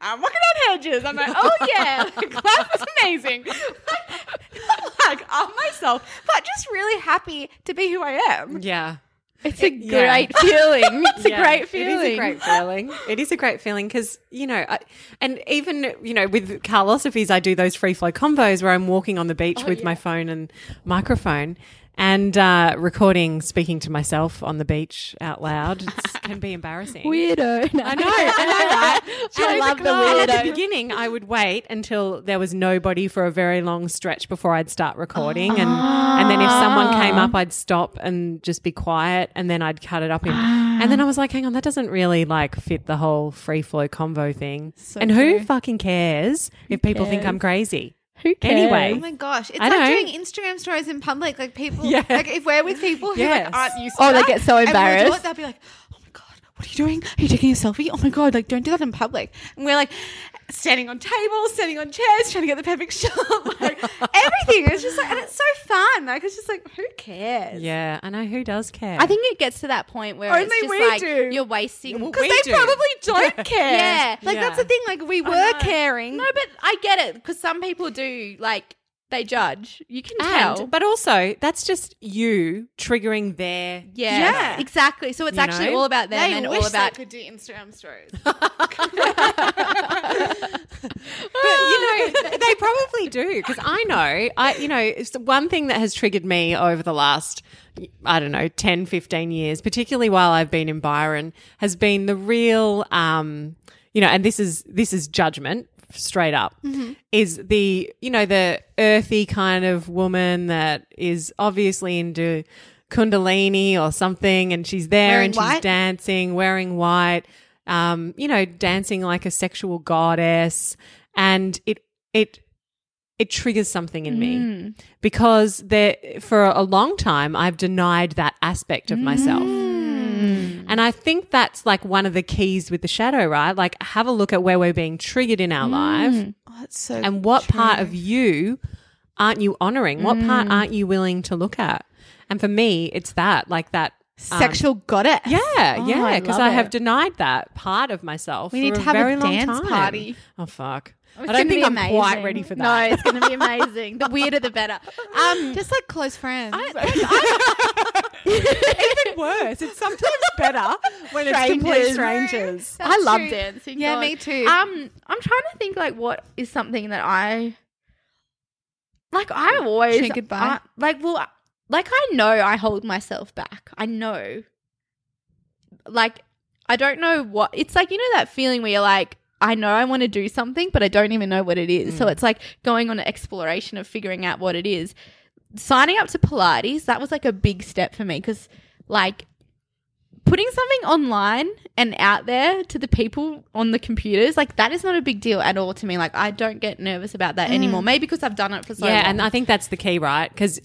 I'm walking down hedges. I'm like, oh yeah, like, life is amazing. like, I'm myself, but just really happy to be who I am. yeah. It's a yeah. great feeling. It's Yeah, a great feeling. It is a great feeling. It is a great feeling because you know, I, and even you know, with Carlosophies, I do those free flow combos where I'm walking on the beach oh, with my phone and microphone, And uh, recording, speaking to myself on the beach out loud it's, can be embarrassing. Weirdo. No. I know, I know, right? I love the and At the beginning, I would wait until there was nobody for a very long stretch before I'd start recording, and and then if someone came up, I'd stop and just be quiet, and then I'd cut it up in. And then I was like, hang on, that doesn't really like fit the whole free flow convo thing. and who fucking cares if people think I'm crazy? Who cares? Anyway. Oh my gosh, it's I like know. doing Instagram stories in public. Like people, Yeah. like if we're with people who Yes. like aren't used to Oh, they get so and we'll do embarrassed. it, they'll be like, "Oh my god, what are you doing? Are you taking a selfie? Oh my god, like don't do that in public." And we're like standing on tables, standing on chairs, trying to get the perfect shot, like everything. It's just like, and it's so fun. Like it's just like, who cares? Yeah, I know who does care. I think it gets to that point where Only it's just we like do. you're wasting. Because We they do. probably don't care. Yeah. like that's the thing. Like we were caring. No, but I get it because some people do like they judge. You can and, tell. but also that's just you triggering their yeah, Yeah. exactly. So it's You actually know? all about them they and wish all about they could do Instagram stories. But you know, they probably do because I know, I you know, it's the one thing that has triggered me over the last I don't know 10 15 years, particularly while I've been in Byron, has been the real um you know, and this is this is judgment straight up mm-hmm. is the you know the earthy kind of woman that is obviously into kundalini or something and she's there Wearing and she's white? dancing wearing white um you know dancing like a sexual goddess and it it it triggers something in me mm. because there for a long time I've denied that aspect of myself. Mm. Mm. And I think that's like one of the keys with the shadow, right? Like have a look at where we're being triggered in our mm. life Oh, that's so. and what part of you aren't you honoring? What part mm. aren't you willing to look at? And for me, it's that, like that um, sexual goddess. yeah, Oh, yeah, because love I, have denied that part of myself. We for need to a have a very long dance time. party. Oh fuck! I don't think I'm quite ready for that. No, it's going to be amazing. the weirder, the better. Um, Just like close friends. Even worse, it's sometimes better when it's complete Strangers. strangers. I love true. dancing. Yeah, God. me too. Um, I'm trying to think like what is something that I like. I've always Say goodbye. I- like, well, like I know I hold myself back. I know. Like, I don't know what it's like. You know that feeling where you're like. I know I want to do something, but I don't even know what it is. So mm. it's like going on an exploration of figuring out what it is. Signing up to Pilates, that was like a big step for me because, like, putting something online and out there to the people on the computers, like that is not a big deal at all to me. Like I don't get nervous about that anymore. Mm. Maybe because I've done it for so yeah, long. Yeah, and I think that's the key, right? Because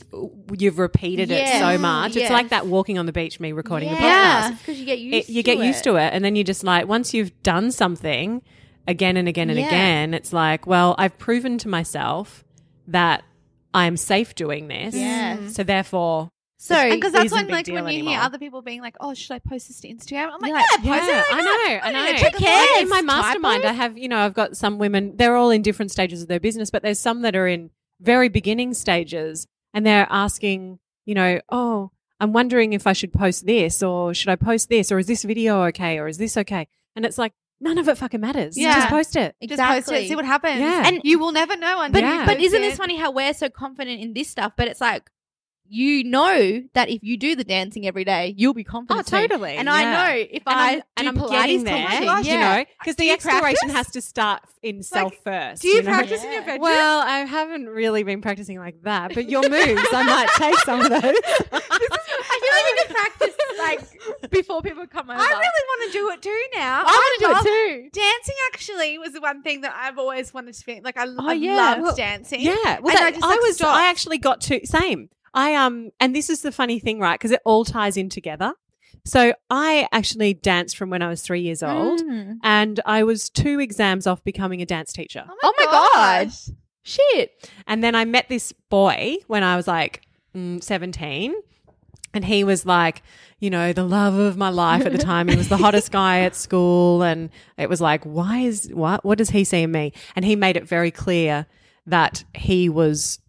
you've repeated it so much. It's like that walking on the beach, me recording a podcast. yeah, because you get used. It, you to get it. used to it, and then you just like once you've done something again and again and Yeah. again, it's like, well, I've proven to myself that I am safe doing this. Yes. So therefore, So because that's when, like, when you anymore. hear other people being like, "Oh, should I post this to Instagram?" I'm like, Yeah, "Yeah, post yeah, it." I know, I know. Who Like, cares? in my mastermind, I have, you know, I've got some women. They're all in different stages of their business, but there's some that are in very beginning stages, and they're asking, you know, oh, I'm wondering if I should post this, or should I post this, or is this video okay, or is this okay? And it's like none of it fucking matters. Yeah. just post it. Exactly. Just post it, see what happens, Yeah. and you will never know until But you Yeah. but isn't it. this funny how we're so confident in this stuff? But it's like you know that if you do the dancing every day, you'll be confident. Oh, totally, And yeah. I know if And I I'm, and do I'm Pilates there, my you know, because the exploration has to start in self first. do you know? practice in your bedroom? Well, I haven't really been practicing like that, but your moves, I might take some of those. I feel like you can practice like before people come over. I really want to do it too now. I want to do it too. Dancing actually was the one thing that I've always wanted to be like. I, Oh, I yeah. loved Well, dancing. Yeah, well, And that, I I, just, like, was. stopped. I actually got to same. I um, and this is the funny thing, right? Because it all ties in together. So I actually danced from when I was three years old, Mm. and I was two exams off becoming a dance teacher. Oh my god. gosh. Shit. And then I met this boy when I was like mm, 17. And he was like, you know, the love of my life at the time. He was the hottest guy at school. And it was like, why is, what? What does he see in me? And he made it very clear that he was,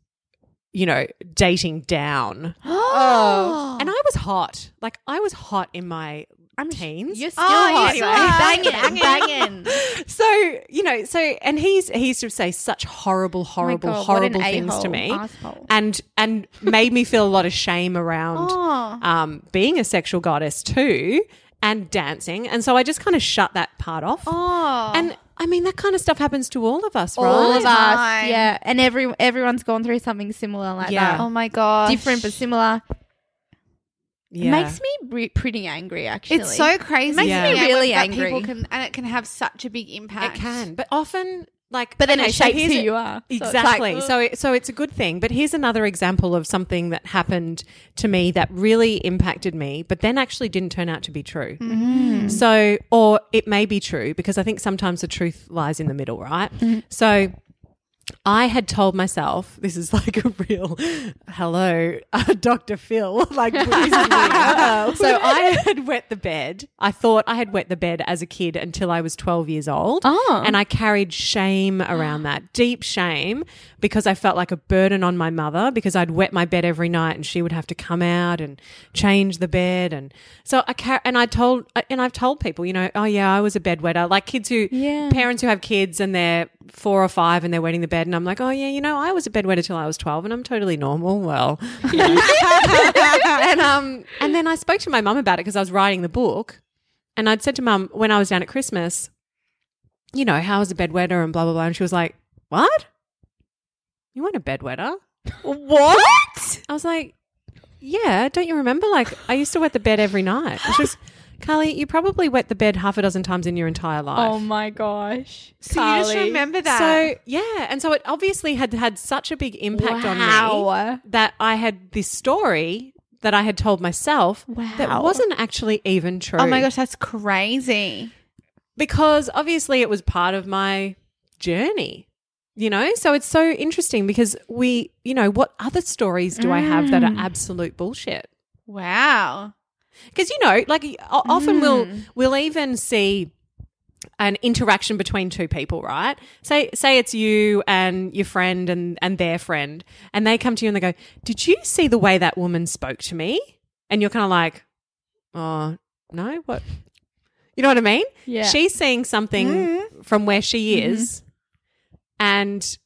you know, dating down. Oh, And I was hot. Like, I was hot in my I'm teens. You're still Oh, hot. you Anyway. are. Banging, banging. so you know, so and he's he used to say such horrible, horrible, God, horrible things to me, asshole. and and made me feel a lot of shame around Oh. um, being a sexual goddess too, and dancing, and so I just kind of shut that part off. Oh. And I mean, that kind of stuff happens to all of us, All right? of Time. us, yeah, and every everyone's gone through something similar like Yeah. that. oh my god. Different but similar. Yeah. It makes me re- pretty angry. Actually, It's so crazy. makes Yeah. me Yeah, really that angry. People can, and it can have such a big impact. It can, but often like But then okay, it shapes here's who a- you are. So it's Exactly. like, So it, so it's a good thing. But here's another example of something that happened to me that really impacted me, but then actually didn't turn out to be true. Mm-hmm. Mm-hmm. So or it may be true because I think sometimes the truth lies in the middle, right? Mm-hmm. So I had told myself, this is like a real hello, uh, Dr. Phil. Like, so I had wet the bed. I thought I had wet the bed as a kid until I was 12 years old. Oh. And I carried shame around that, deep shame, because I felt like a burden on my mother because I'd wet my bed every night and she would have to come out and change the bed. And so I car- and I told, and I've told people, you know, oh yeah, I was a bedwetter. Like kids who, Yeah. parents who have kids and they're four or five and they're wetting the bed. And I'm like, oh yeah, you know, I was a bedwetter till I was 12 and I'm totally normal. Well, and, um, and then I spoke to my mum about it because I was writing the book. And I'd said to mum when I was down at Christmas, you know, how was a bedwetter and blah, blah, blah. And she was like, what? You weren't a bedwetter? what? I was like, yeah, don't you remember? Like, I used to wet the bed every night. Was, Carly, you probably wet the bed half a dozen times in your entire life. Oh my gosh! So you just remember that. So yeah, and so it obviously had had such a big impact on me that I had this story that I had told myself that wasn't actually even true. oh my gosh, that's crazy. Because obviously it was part of my journey. You know, so it's so interesting because we, you know, what other stories do I have that are mm. absolute bullshit? Wow. Because you know like often we'll Mm. we'll even see an interaction between two people right? Say say it's you and your friend and and their friend and they come to you and they go did you see the way that woman spoke to me? And you're kind of like oh no what? You know what i mean? Yeah. she's seeing something from where she is and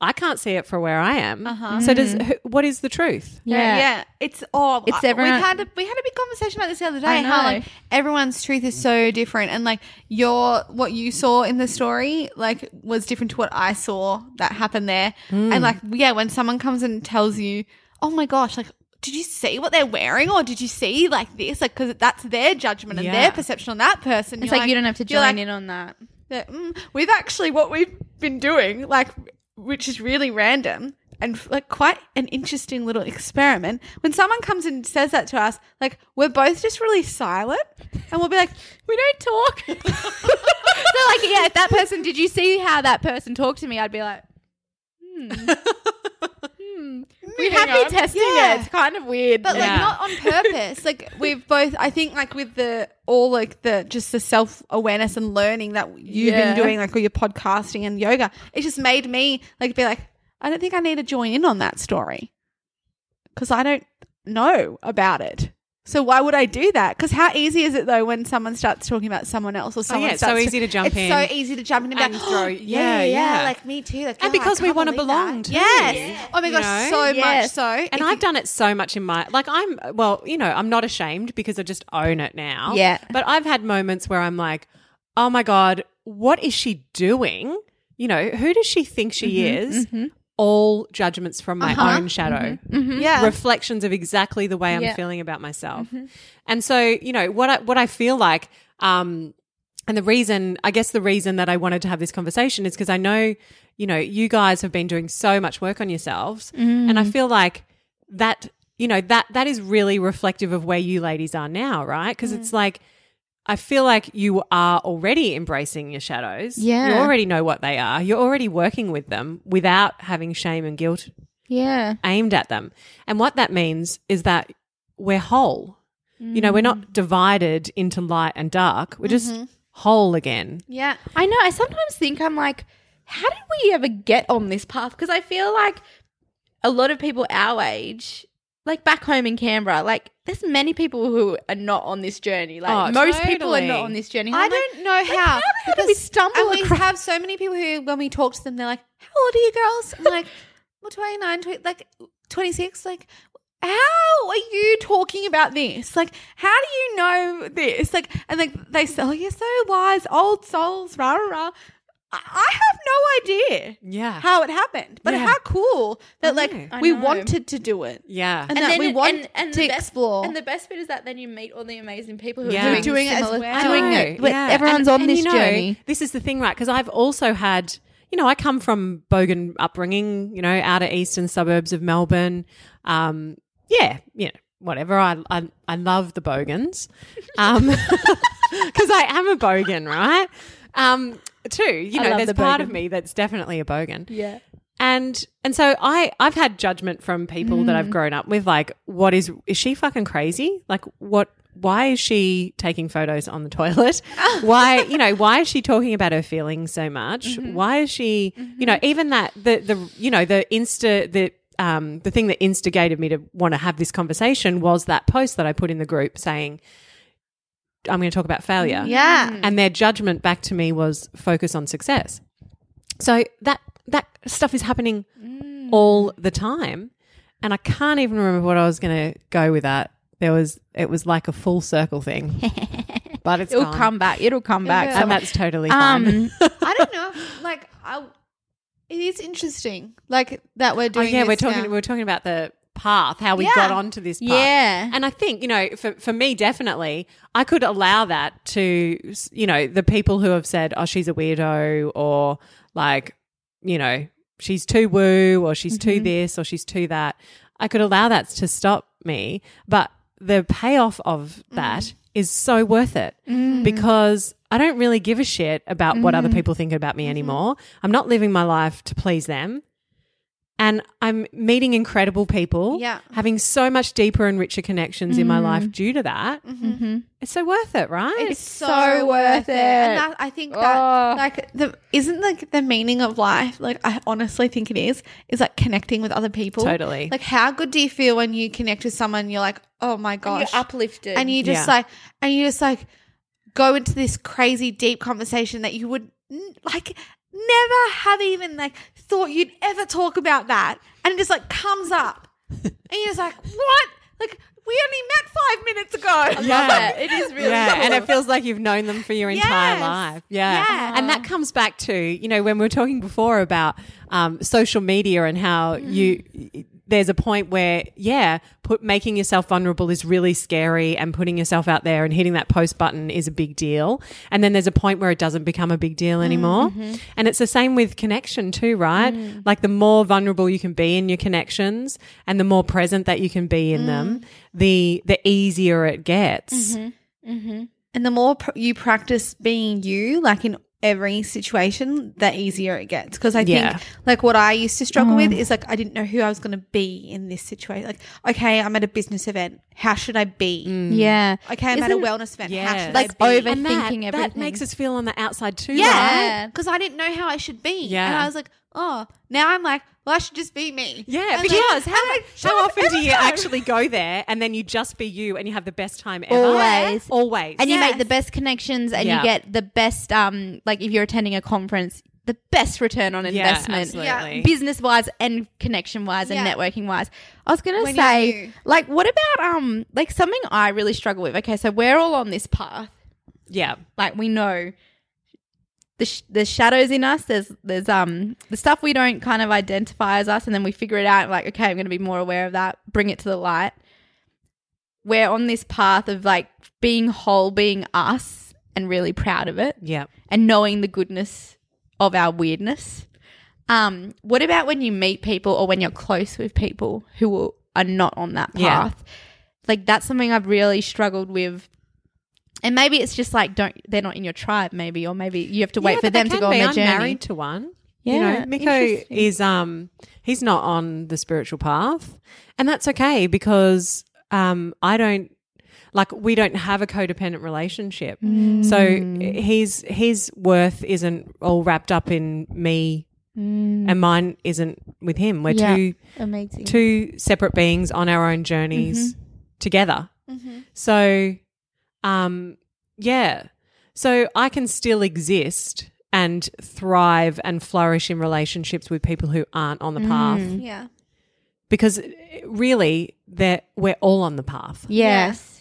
i can't see it for where i am Uh-huh. so does who- what is the truth Yeah, yeah. It's oh, It's I- everyone- We had a, we had a big conversation about this the other day. I How know. like everyone's truth is so different, and like your what you saw in the story like was different to what I saw that happened there. And like yeah, when someone comes and tells you, oh my gosh, like. Did you see what they're wearing, or did you see like this? Like, because that's their judgment and Yeah. their perception on that person. It's You're like, you don't have to join like, in on that. yeah, mm, we've actually what we've been doing, like, which is really random and like quite an interesting little experiment. When someone comes and says that to us, like we're both just really silent, and we'll be like, We don't talk. so like, yeah, if that person, did you see how that person talked to me? I'd be like, hmm. hmm. We have been testing Yeah. it. It's kind of weird. but like Yeah. not on purpose. like we've both, I think, like with the all like the just the self awareness and learning that you've Yeah. been doing, like with your podcasting and yoga, it just made me like be like, I don't think I need to join in on that story because I don't know about it. So why would I do that? Because how easy is it though when someone starts talking about someone else or oh, someone yeah, it's so easy to jump it's in so easy to jump in and, and like, throw- yeah, yeah, yeah, yeah. like me too. Like, And oh, because we wanna belong that. too. Yes. Oh my You gosh, know? so Yes. much so. And If I've you- done it so much in my like I'm well, you know, I'm not ashamed because I just own it now. Yeah. But I've had moments where I'm like, "Oh my god, what is she doing? You know, who does she think she mm-hmm, is?" Mm-hmm. All judgments from my Uh-huh. own shadow. Mm-hmm. Mm-hmm. yeah. Reflections of exactly the way I'm Yeah. feeling about myself. Mm-hmm. And so, you know, what I what I feel like um and the reason, I guess the reason that I wanted to have this conversation is because I know, you know, you guys have been doing so much work on yourselves. And I mm. feel like that, you know, that that is really reflective of where you ladies are now, right? Because it's mm. like I feel like you are already embracing your shadows. Yeah. You already know what they are. You're already working with them without having shame and guilt yeah. aimed at them. And what that means is that we're whole. You know, we're not mm. divided into light and dark. We're just mm-hmm. whole again. yeah. I know. I sometimes think I'm like, how did we ever get on this path? Because I feel like a lot of people our age like back home in Canberra, like there's many people who are not on this journey. Like Oh, most people are totally. not on this journey. I I'm like, don't know how. how did we stumble And we across- have so many people who, when we talk to them, they're like, "How old are you girls?" I'm like, "Well, 29, 20, like 26." Like, how are you talking about this? Like, how do you know this? Like, and like they say, "Oh, you're so wise, old souls." Rah rah. rah. I- I have no idea Yeah. how it happened, but Yeah. how cool that I like. I we know. wanted to do it. yeah. And that we want and to the best- explore. And the best bit is that then you meet all the amazing people who Yeah. are doing, doing it as similar- well. doing know, it. But yeah. Everyone's And- on and this you know, journey. This is the thing, right? Because I've also had, you know, I come from Bogan upbringing, you know, outer eastern suburbs of Melbourne. Um, yeah, you know, whatever. I I, I love the Bogans, um, because I am a Bogan, right? Um, too, you know, there's the part of me that's definitely a Bogan. Yeah. and and so I I've had judgment from people that I've grown up with like what is is she fucking crazy? Like what why is she taking photos on the toilet? Why you know why is she talking about her feelings so much? Why is she you know even that the the you know the insta the um the thing that instigated me to want to have this conversation was that post that I put in the group saying I'm going to talk about failure mm, Yeah. Mm. and their judgment back to me was focus on success. So that that stuff is happening mm. all the time, and I can't even remember what I was going to go with that. There was it was like a full circle thing, but it's It'll gone. come back. It'll come back. Yeah. and that's totally um, fine. um, I don't know. Like, I, it is interesting. Like that we're oh doing. yeah, we're talking now. we're talking about the path, how we Yeah. got onto this path. yeah. And I think, you know, for, for me, definitely, I could allow that to, you know, the people who have said, oh, she's a weirdo or like, you know, she's too woo or she's too mm-hmm. this or she's too that. I could allow that to stop me. But the payoff of that mm. is so worth it mm. because I don't really give a shit about what other mm-hmm. people think about me mm-hmm. anymore. I'm not living my life to please them. And I'm meeting incredible people, Yeah. having so much deeper and richer connections in my life due to that. Mhm. It's so worth it, right? It's so, so worth worth it. it. And that, I think that Oh. like the isn't like the meaning of life. Like I honestly think it is. Is like connecting with other people. Totally. Like how good do you feel when you connect with someone? You're like, oh my gosh, You're uplifted. and you just Yeah. like, and you just like go into this crazy deep conversation that you would like never have even like thought you'd ever talk about that, and it just like comes up, and you're just like, what? Like we only met five minutes ago. Yeah. it is really yeah, cool. and it feels like you've known them for your entire life. Yeah. Yeah. and that comes back to you know when we were talking before about um, social media and how you there's a point where yeah, put making yourself vulnerable is really scary, and putting yourself out there and hitting that post button is a big deal, and then there's a point where it doesn't become a big deal anymore, mm-hmm. and it's the same with connection too, right? Mm. Like the more vulnerable you can be in your connections, and the more present that you can be in mm. them, the the easier it gets. Mm-hmm. Mm-hmm. And the more pr- you practice being you, like in every situation, the easier it gets. Because I Yeah. think, like, what I used to struggle with mm. is like, I didn't know who I was going to be in this situation. Like, okay, I'm at a business event. How should I be? Mm. yeah. Okay, I'm at a wellness event. How Yeah. should Like I be? over- and that, Overthinking that makes us feel on the outside too, yeah, because I didn't know how I should be. Yeah. and I was like, oh, now I'm like, well, I should just be me. Yeah, And, like, because how, like, how shut often do you time. actually go there and then you just be you and you have the best time ever? Always. Always. and you make the best connections and Yeah. you get the best um like if you're attending a conference the best return on yeah, investment absolutely. business wise and connection wise and Yeah. networking wise i was gonna When say like what about um like something i really struggle with okay so we're all on this path Yeah. like we know the sh- there's shadows in us there's there's um the stuff we don't kind of identify as us and then we figure it out like okay i'm going to be more aware of that bring it to the light we're on this path of like being whole being us and really proud of it Yeah. and knowing the goodness of our weirdness um what about when you meet people or when you're close with people who are not on that Yeah. path like that's something i've really struggled with and maybe it's just like don't they're not in your tribe maybe or maybe you have to wait Yeah, for them to go on their I'm journey married to one. you Yeah, know, Miko is um he's not on the spiritual path. And that's okay because um I don't like we don't have a codependent relationship. So his his worth isn't all wrapped up in me Mm. and mine isn't with him. We're Yeah. two Amazing. two separate beings on our own journeys together. So, um, yeah. So I can still exist and thrive and flourish in relationships with people who aren't on the path Yeah. because really they're, we're all on the path. Yes.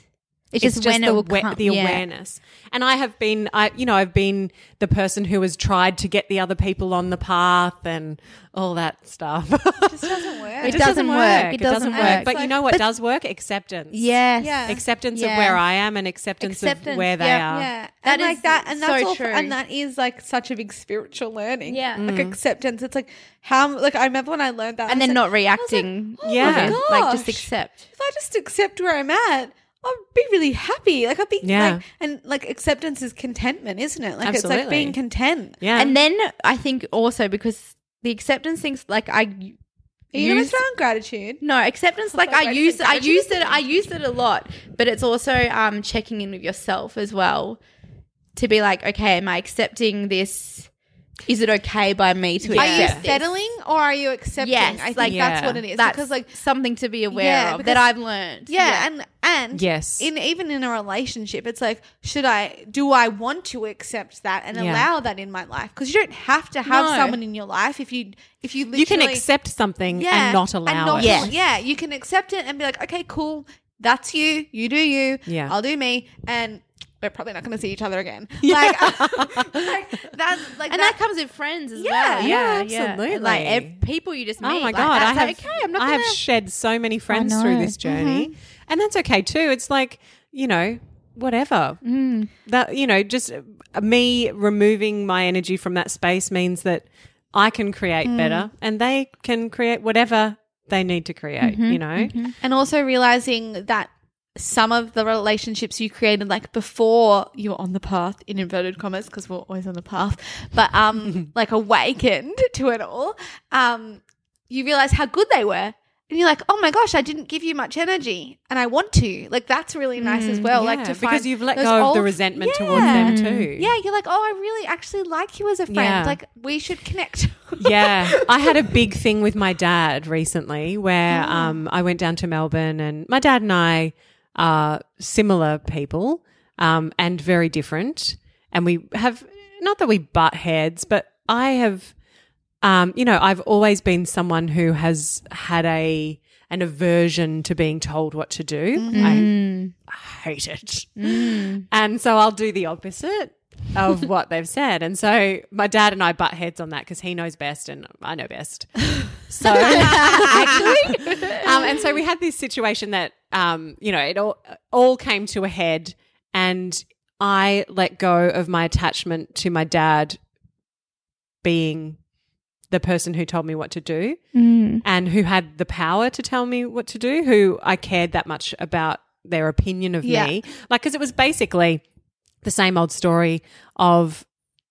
It's just, when the, it awa- come. the yeah. awareness. And I have been, I you know, I've been the person who has tried to get the other people on the path and all that stuff. It just doesn't work. It just doesn't work. It doesn't work. But you know what But- does work? Acceptance. Yes. Yeah. Acceptance Yeah. of where I am and acceptance, Acceptance, of where they yeah, are. Yeah, That and like that, and that's so all, true. and that is like such a big spiritual learning. Yeah. like Mm. acceptance. It's like how, like I remember when I learned that, And was then like, not reacting. oh Yeah. my. Like just accept. If I just accept where I'm at, I'll be really happy. Like I'd be Yeah. like, and like acceptance is contentment, isn't it? Like it's like being content. Yeah. And then I think also because the acceptance things like I Are you gonna use- throw in gratitude? No, acceptance like Like, I I use I gratitude use it I use it a lot, but it's also um checking in with yourself as well to be like, okay, am I accepting this? Is it okay by me to Yeah. Are you accept this? settling or are you accepting? Yes, I think like- that's what it is. That's because like something to be aware Yeah, of because- that I've learned. yeah, and and Yes. in even in a relationship, it's like, should I do I want to accept that and Yeah. allow that in my life? Because you don't have to have No. someone in your life if you if you literally you can accept something and not allow not it. Yeah. Yeah, you can accept it and be like, okay, cool, that's you, you do you, Yeah. I'll do me, and we're probably not going to see each other again. Like, like that's like and that, comes with friends as Yeah, well. yeah, Yeah, absolutely. And like ev- people you just meet. Oh my like, god! I that's have okay. I'm not I gonna. have shed so many friends through this journey, mm-hmm. And that's okay too. It's like you know, whatever. Mm. That you know, just uh, me removing my energy from that space means that I can create Mm. better, and they can create whatever they need to create. Mm-hmm, You know, and also realizing that some of the relationships you created like before you were on the path in inverted commas because we're always on the path but um like awakened to it all um you realize how good they were and you're like oh my gosh i didn't give you much energy and i want to like that's really nice as well like Yeah, to because you've let go of the resentment Yeah. towards them too. yeah you're like oh i really actually like you as a friend Yeah. like we should connect yeah, I had a big thing with my dad recently where Oh. um, I went down to Melbourne, and my dad and I are similar people um, and very different. And we have not that we butt heads, but I have, um, you know, I've always been someone who has had a an aversion to being told what to do. Mm-hmm. I hate it, and so I'll do the opposite of what they've said. And so my dad and I butt heads on that because he knows best and I know best. So actually, um, and so we had this situation that um, you know it all all came to a head, and I let go of my attachment to my dad being the person who told me what to do Mm. and who had the power to tell me what to do, who I cared that much about their opinion of Yeah. me. Like, because it was basically the same old story of,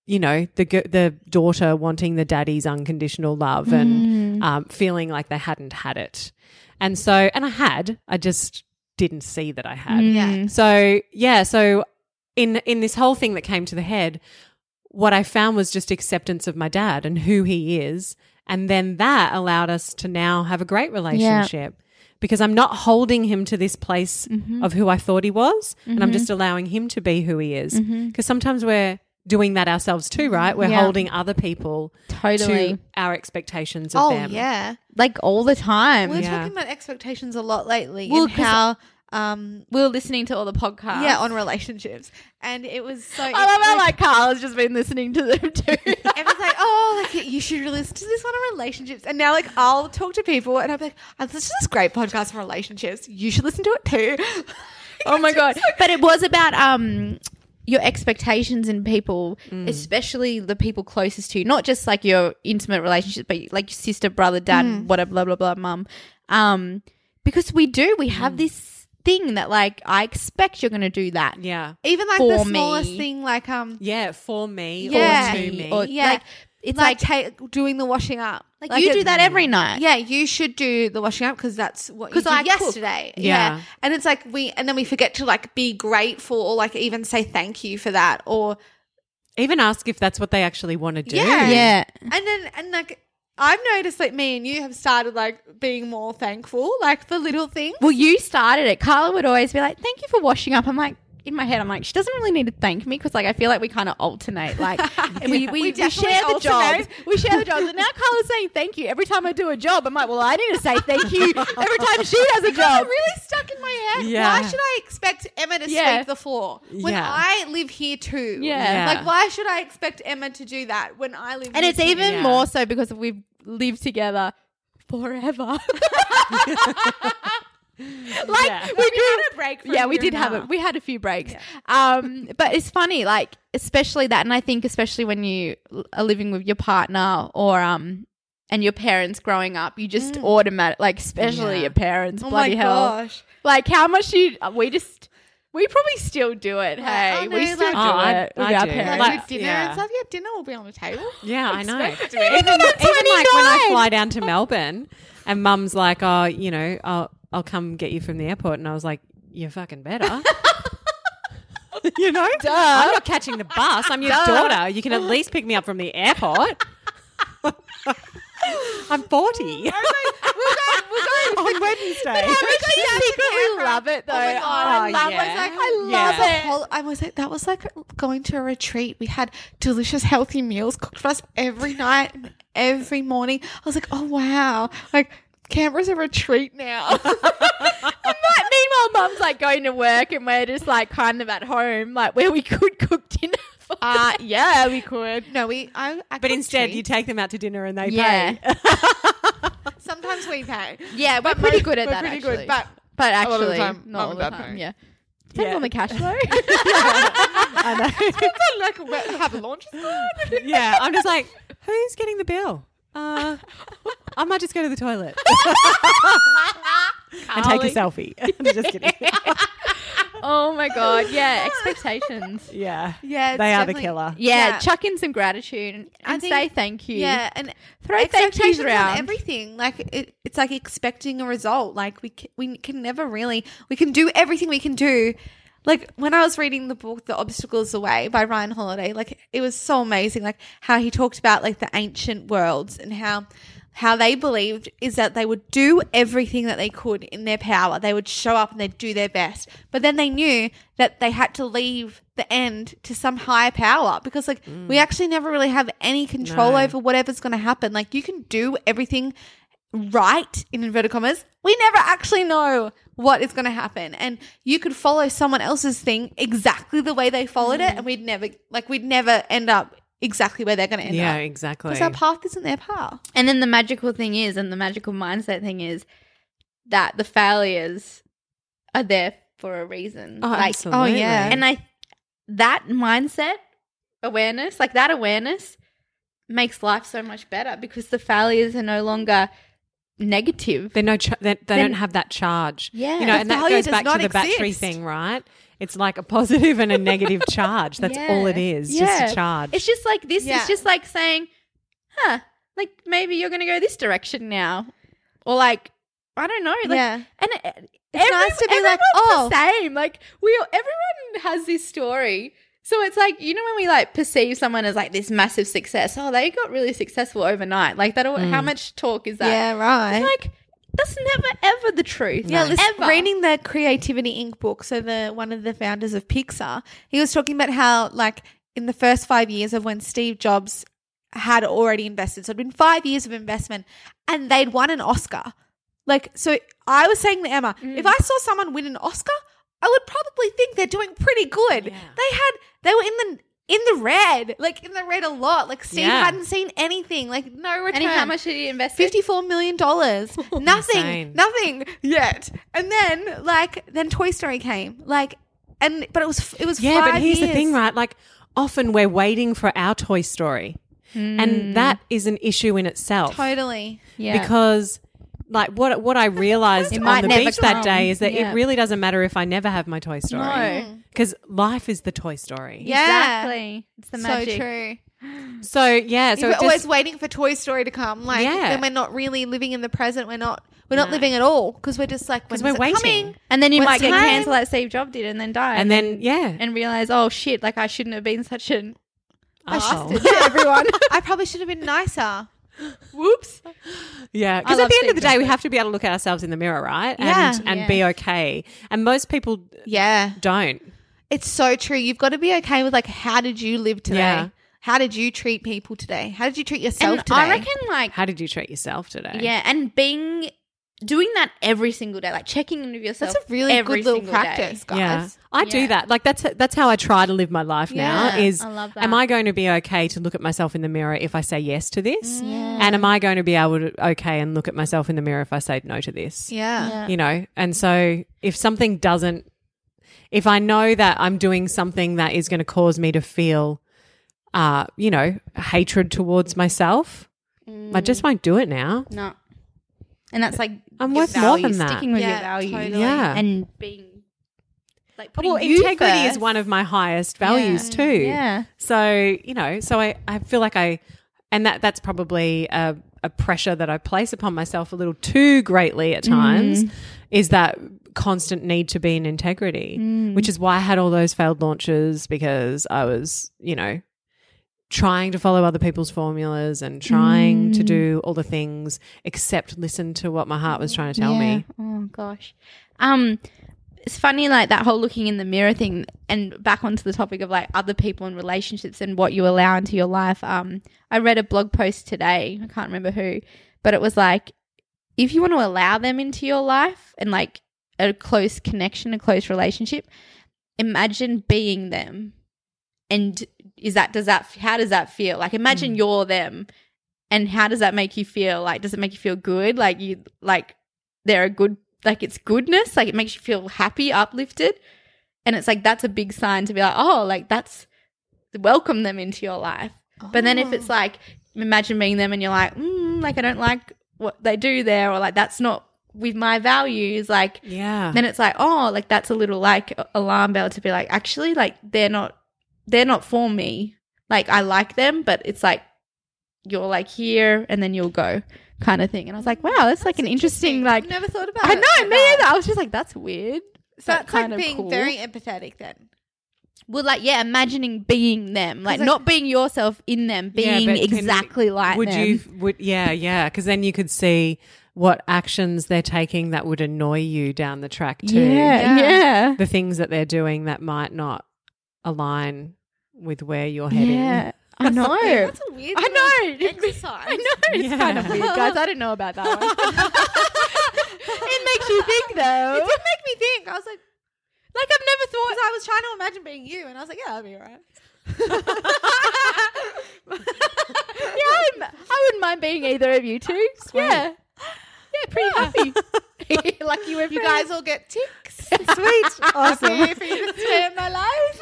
you know, the the daughter wanting the daddy's unconditional love and um, feeling like they hadn't had it, and so and I had, I just didn't see that I had. Yeah. So yeah, so in in this whole thing that came to the head, what I found was just acceptance of my dad and who he is, and then that allowed us to now have a great relationship. Because I'm not holding him to this place mm-hmm. of who I thought he was, and I'm just mm-hmm. allowing him to be who he is. Mm-hmm. Because sometimes we're doing that ourselves too, right? We're Yeah. holding other people Totally. to our expectations of oh them. yeah Like all the time. we're Yeah. talking about expectations a lot lately Well, and 'cause- how um we were listening to all the podcasts. yeah on relationships and it was so I love how like Carl has just been listening to them too. Everyone's like, oh, like you should listen to this one on relationships. And now, like, I'll talk to people and I'll be like, this is this great podcast for relationships. You should listen to it too. oh my god! But it was about um your expectations in people, Mm. especially the people closest to you, not just like your intimate relationships, but like your sister, brother, dad, Mm. whatever, blah blah blah, mum. Um, because we do, we Mm. have this thing that like I expect you're going to do that. Yeah. Even like For the smallest me. thing, like um, Yeah, for me Yeah. or to me. Or, Yeah. like it's like, like, ta- doing the washing up. like, you do that every night. Yeah, you should do the washing up because that's what you 'Cause did I cook. yesterday. Yeah. Yeah. and it's like we and then we forget to like be grateful or like even say thank you for that or Even ask if that's what they actually want to do. Yeah. Yeah. and then and like I've noticed that me and you have started like being more thankful, like for little things. Well, you started it. Carla would always be like, "Thank you for washing up." I'm like, in my head, I'm like, she doesn't really need to thank me because like I feel like we kind of alternate. Like we, we, we, definitely share the jobs. We share the jobs. And now Carla's saying thank you every time I do a job. I'm like, well, I need to say thank you every time she does a It's job. really stuck in my head. Yeah. Why should I expect Emma to Yeah. sweep the floor when Yeah. I live here too? Yeah. Yeah. Like, why should I expect Emma to do that when I live? Here? And here it's too? even Yeah. more so because we've lived together forever. like Yeah. we we do had a break. For yeah, a we did have it. We had a few breaks. Um, but it's funny, like especially that, and I think especially when you are living with your partner or um and your parents growing up, you just automatic like especially Yeah. your parents. Oh bloody my hell! gosh. Like how much you uh, we just. We probably still do it. Like, Hey, oh, we still like- do Oh, it with I our do. parents. Like, Like, dinner yeah. and stuff. Yeah, dinner will be on the table. Yeah, I know. Expect it to be. even, even like when I fly down to Melbourne and mum's like, oh, you know, I'll, I'll come get you from the airport. And I was like, you're fucking better. you know? I'm not catching the bus. I'm your daughter. You can at least pick me up from the airport. I'm 40 we'll go, we'll go on Wednesday. How much do you secretly love it oh though? Oh God, I Oh, love yeah. it. Like, I love Yeah. it. whole, I was like, that was like going to a retreat. We had delicious, healthy meals cooked for us every night, and every morning. I was like, oh wow, like Canberra's a retreat now. And like, meanwhile, mum's like going to work and we're just like kind of at home, like where we could cook dinner for uh, yeah, we could. No, we. I, I But cook instead, you take them out to dinner and they Yeah. pay. sometimes we pay. Yeah, we're pretty good at We're that pretty actually. good, but but lot of the actually, time, not all the time. pay. Yeah. Depends Yeah. on the cash flow. I know. like we have launches. yeah, I'm just like, who's getting the bill? Uh, I might just go to the toilet and take a selfie. just kidding. oh my god, yeah, expectations. yeah, Yeah, it's they are the definitely- killer. Yeah, Yeah. chuck in some gratitude and, I and think- say thank you. Yeah, and Throw thank expectations yous on around. everything. Like it, it's like expecting a result. Like we can, we can never really we can do everything we can do. Like when I was reading the book The Obstacle Is the Way by Ryan Holiday, like it was so amazing like how he talked about like the ancient worlds and how how they believed is that they would do everything that they could in their power. They would show up and they'd do their best. But then they knew that they had to leave the end to some higher power because like we mm. actually never really have any control No. over whatever's going to happen. Like you can do everything right in inverted commas. We never actually know what is going to happen. And you could follow someone else's thing exactly the way they followed it and we'd never like we'd never end up exactly where they're going to end Yeah, up. exactly. Because our path isn't their path. And then the magical thing is, and the magical mindset thing is, that the failures are there for a reason. Oh, like, absolutely. Oh yeah. and I that mindset awareness, like that awareness, makes life so much better because the failures are no longer negative. They're no, ch- they, they Then- don't have that charge. Yeah. you know, and that goes back to the battery thing, right? It's like a positive and a negative charge. That's Yeah. all it is. Yeah. Just a charge. It's just like this. Yeah. It's just like saying, "Huh, like maybe you're going to go this direction now," or like I don't know. Like, yeah. And it, It's nice to be like, oh. the same. Like we, everyone has this story. So it's like you know when we like perceive someone as like this massive success. Oh, they got really successful overnight. Like that. How mm. much talk is that? Yeah, right. It's like that's never ever the truth. Yeah, listen, ever. reading the Creativity Inc. book, so the one of the founders of Pixar, he was talking about how like in the first five years of when Steve Jobs had already invested, so it'd been five years of investment, and they'd won an Oscar. Like, so I was saying to Emma, if mm. I saw someone win an Oscar, I would probably think they're doing pretty good. Yeah. They had they were in the in the red, like in the red a lot. Like Steve Yeah. hadn't seen anything, like no return. and how much did he invest? Fifty-four million dollars. Oh, nothing, Insane. nothing yet. And then, like, then Toy Story came. Like, and but it was it was yeah, but here's the thing, right? Like, often we're waiting for our Toy Story. And hmm. that is an issue in itself. Totally. Yeah. Because like what what I realized on the never beach that day is that Yeah. it really doesn't matter if I never have my Toy Story. No. Because life is the Toy Story. Yeah. Exactly. It's the So magic. true. So yeah, so So we're just, always waiting for Toy Story to come. Like, Yeah. then we're not really living in the present. We're not. We're not No. living at all because we're just like 'Cause when we're is it waiting. coming? And then you What's might get time? cancelled like Steve Jobs did and then die. and then yeah, and realize, oh shit, like I shouldn't have been such an Arsehole. bastard to everyone. I probably should have been nicer. Whoops. Yeah, because at the end of the day, we have to be able to look at ourselves in the mirror, right? Yeah. and and Yeah. be okay. And most people Yeah. don't. It's so true. You've got to be okay with like how did you live today? Yeah. How did you treat people today? How did you treat yourself And today? I reckon like How did you treat yourself today? yeah, and being doing that every single day, like checking in with yourself. That's a really every good little single day. practice, guys. Yeah, I do that. Like that's that's how I try to live my life now. Is I love that. am I going to be okay to look at myself in the mirror if I say yes to this? Yeah. And am I going to be able to okay and look at myself in the mirror if I say no to this? Yeah. Yeah. You know, and so if something doesn't, if I know that I'm doing something that is going to cause me to feel, uh, you know, hatred towards myself, I just won't do it now. No. And that's like I'm your worth more than that. Sticking with Yeah, your values. totally. Yeah. And being like putting Well, you integrity is one of my highest values too. Yeah. So, you know, so I, I feel like I, and that that's probably a, a pressure that I place upon myself a little too greatly at mm. times is that constant need to be in integrity, mm. which is why I had all those failed launches because I was, you know, trying to follow other people's formulas and trying to do all the things except listen to what my heart was trying to tell Yeah. me. Oh gosh. Um it's funny like that whole looking in the mirror thing and back onto the topic of like other people and relationships and what you allow into your life. Um I read a blog post today, I can't remember who, but it was like if you want to allow them into your life and like a close connection, a close relationship, imagine being them. And is that does that how does that feel? Like imagine you're them and how does that make you feel? Like does it make you feel good? Like you like they're a good like it's goodness, like it makes you feel happy, uplifted. And it's like that's a big sign to be like, oh, like that's welcome them into your life. But then if it's like imagine being them and you're like, mm, like I don't like what they do there or like that's not with my values, like Yeah. then it's like oh like that's a little like alarm bell to be like actually like they're not they're not for me like i like them but it's like you're like here and then you'll go kind of thing and i was like wow that's, like an interesting, like I've never thought about i know like me that. either i was just like that's weird So that's like kinda being cool. very empathetic then. well like yeah imagining being them like, like- not being yourself in them Yeah, being can- exactly like would them. you would yeah yeah because then you could see what actions they're taking that would annoy you down the track too yeah Yeah. yeah the things that they're doing that might not align with where you're heading yeah i know That's a weird I know. little exercise. I know it's Yeah. kind of weird, guys. I didn't know about that one. it makes you think, though. It did make me think. I was like, Like I've never thought. because I was trying to imagine being you, and I was like, yeah, that'd be alright. yeah, I wouldn't, I wouldn't mind being either of you two. Oh, yeah, yeah, pretty happy. Lucky we're You guys all get ticks. Sweet. awesome. Happy for you to stay in my life.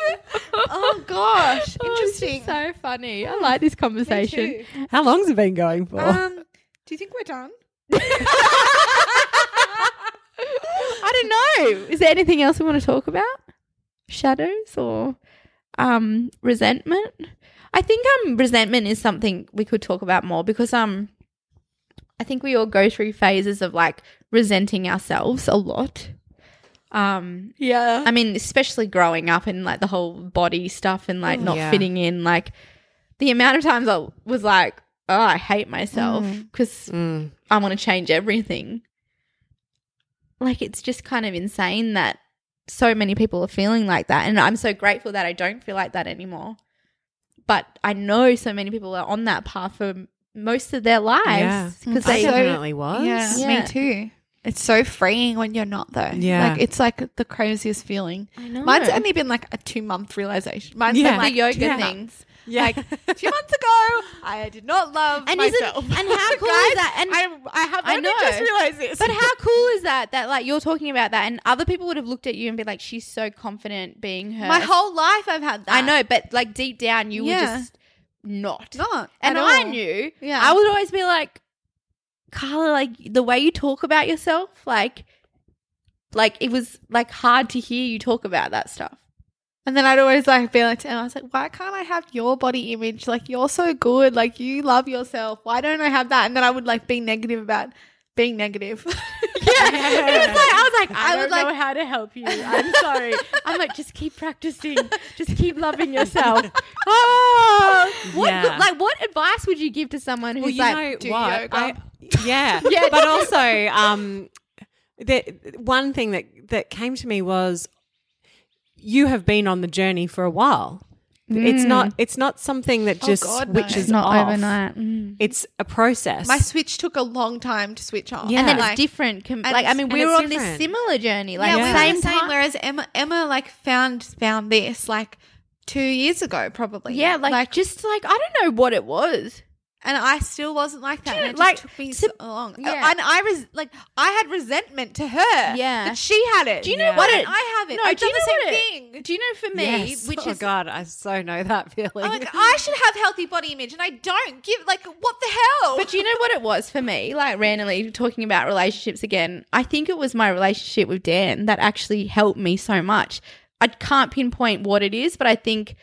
Oh gosh, Oh, interesting. so funny. I like this conversation. how long's it been going for Um, do you think we're done? I don't know. Is there anything else we want to talk about? Shadows or um resentment? I think um resentment is something we could talk about more because um I think we all go through phases of like resenting ourselves a lot. Um Yeah. I mean, especially growing up and like the whole body stuff and like not Yeah. fitting in, like the amount of times I was like, oh, I hate myself because Mm. I want to change everything. Like it's just kind of insane that so many people are feeling like that. And I'm so grateful that I don't feel like that anymore. But I know so many people are on that path for most of their lives because mm-hmm. I they definitely was Yeah, Yeah. me too. It's so freeing when you're not though. Yeah. like it's like the craziest feeling. I know. Mine's only been like a two month realization. Mine's Yeah. been like the yoga two things. months. yeah Like two months ago, I did not love And myself. and how cool Guys, is that? And I, I have I know. just realized this. But how cool is that? That like you're talking about that, and other people would have looked at you and be like, "She's so confident being her." my whole life I've had that. I know, but like deep down, you Yeah. were just not. not. and I all. knew. Yeah. I would always be like, Carla, like the way you talk about yourself, like, like it was like hard to hear you talk about that stuff. And then I'd always like be like, and I was like, why can't I have your body image? Like you're so good. Like you love yourself. Why don't I have that? And then I would like be negative about being negative. Yeah, it was like I was like, I, I don't would, like- know how to help you. I'm sorry. I'm like, just keep practicing. Just keep loving yourself. oh, what? Yeah. Like, what advice would you give to someone who's well, you like, know do what? yoga. I, yeah, Yeah. But also, um, the one thing that that came to me was you have been on the journey for a while. It's not. It's not something that Oh, just God, no. switches it's not off. overnight. Mm. It's a process. My switch took a long time to switch on. Yeah. And then like, it's different. Com- and like I mean, we were it's on this similar journey. Like yeah, Yeah. we same the same. time. Whereas Emma, Emma like found found this like two years ago, probably. yeah, like, just like I don't know what it was. And I still wasn't like that. You and it just like, took me to- so long. yeah. and I was like, I had resentment to her. Yeah. that she had it. Do you know Yeah. what it? I have it. No, I've do done you the same what thing. Do you know for me, Yes. which oh is God, I so know that feeling. I'm like, I should have healthy body image, and I don't. Give like, what the hell? But do you know what it was for me? Like randomly talking about relationships again. I think it was my relationship with Dan that actually helped me so much. I can't pinpoint what it is, but I think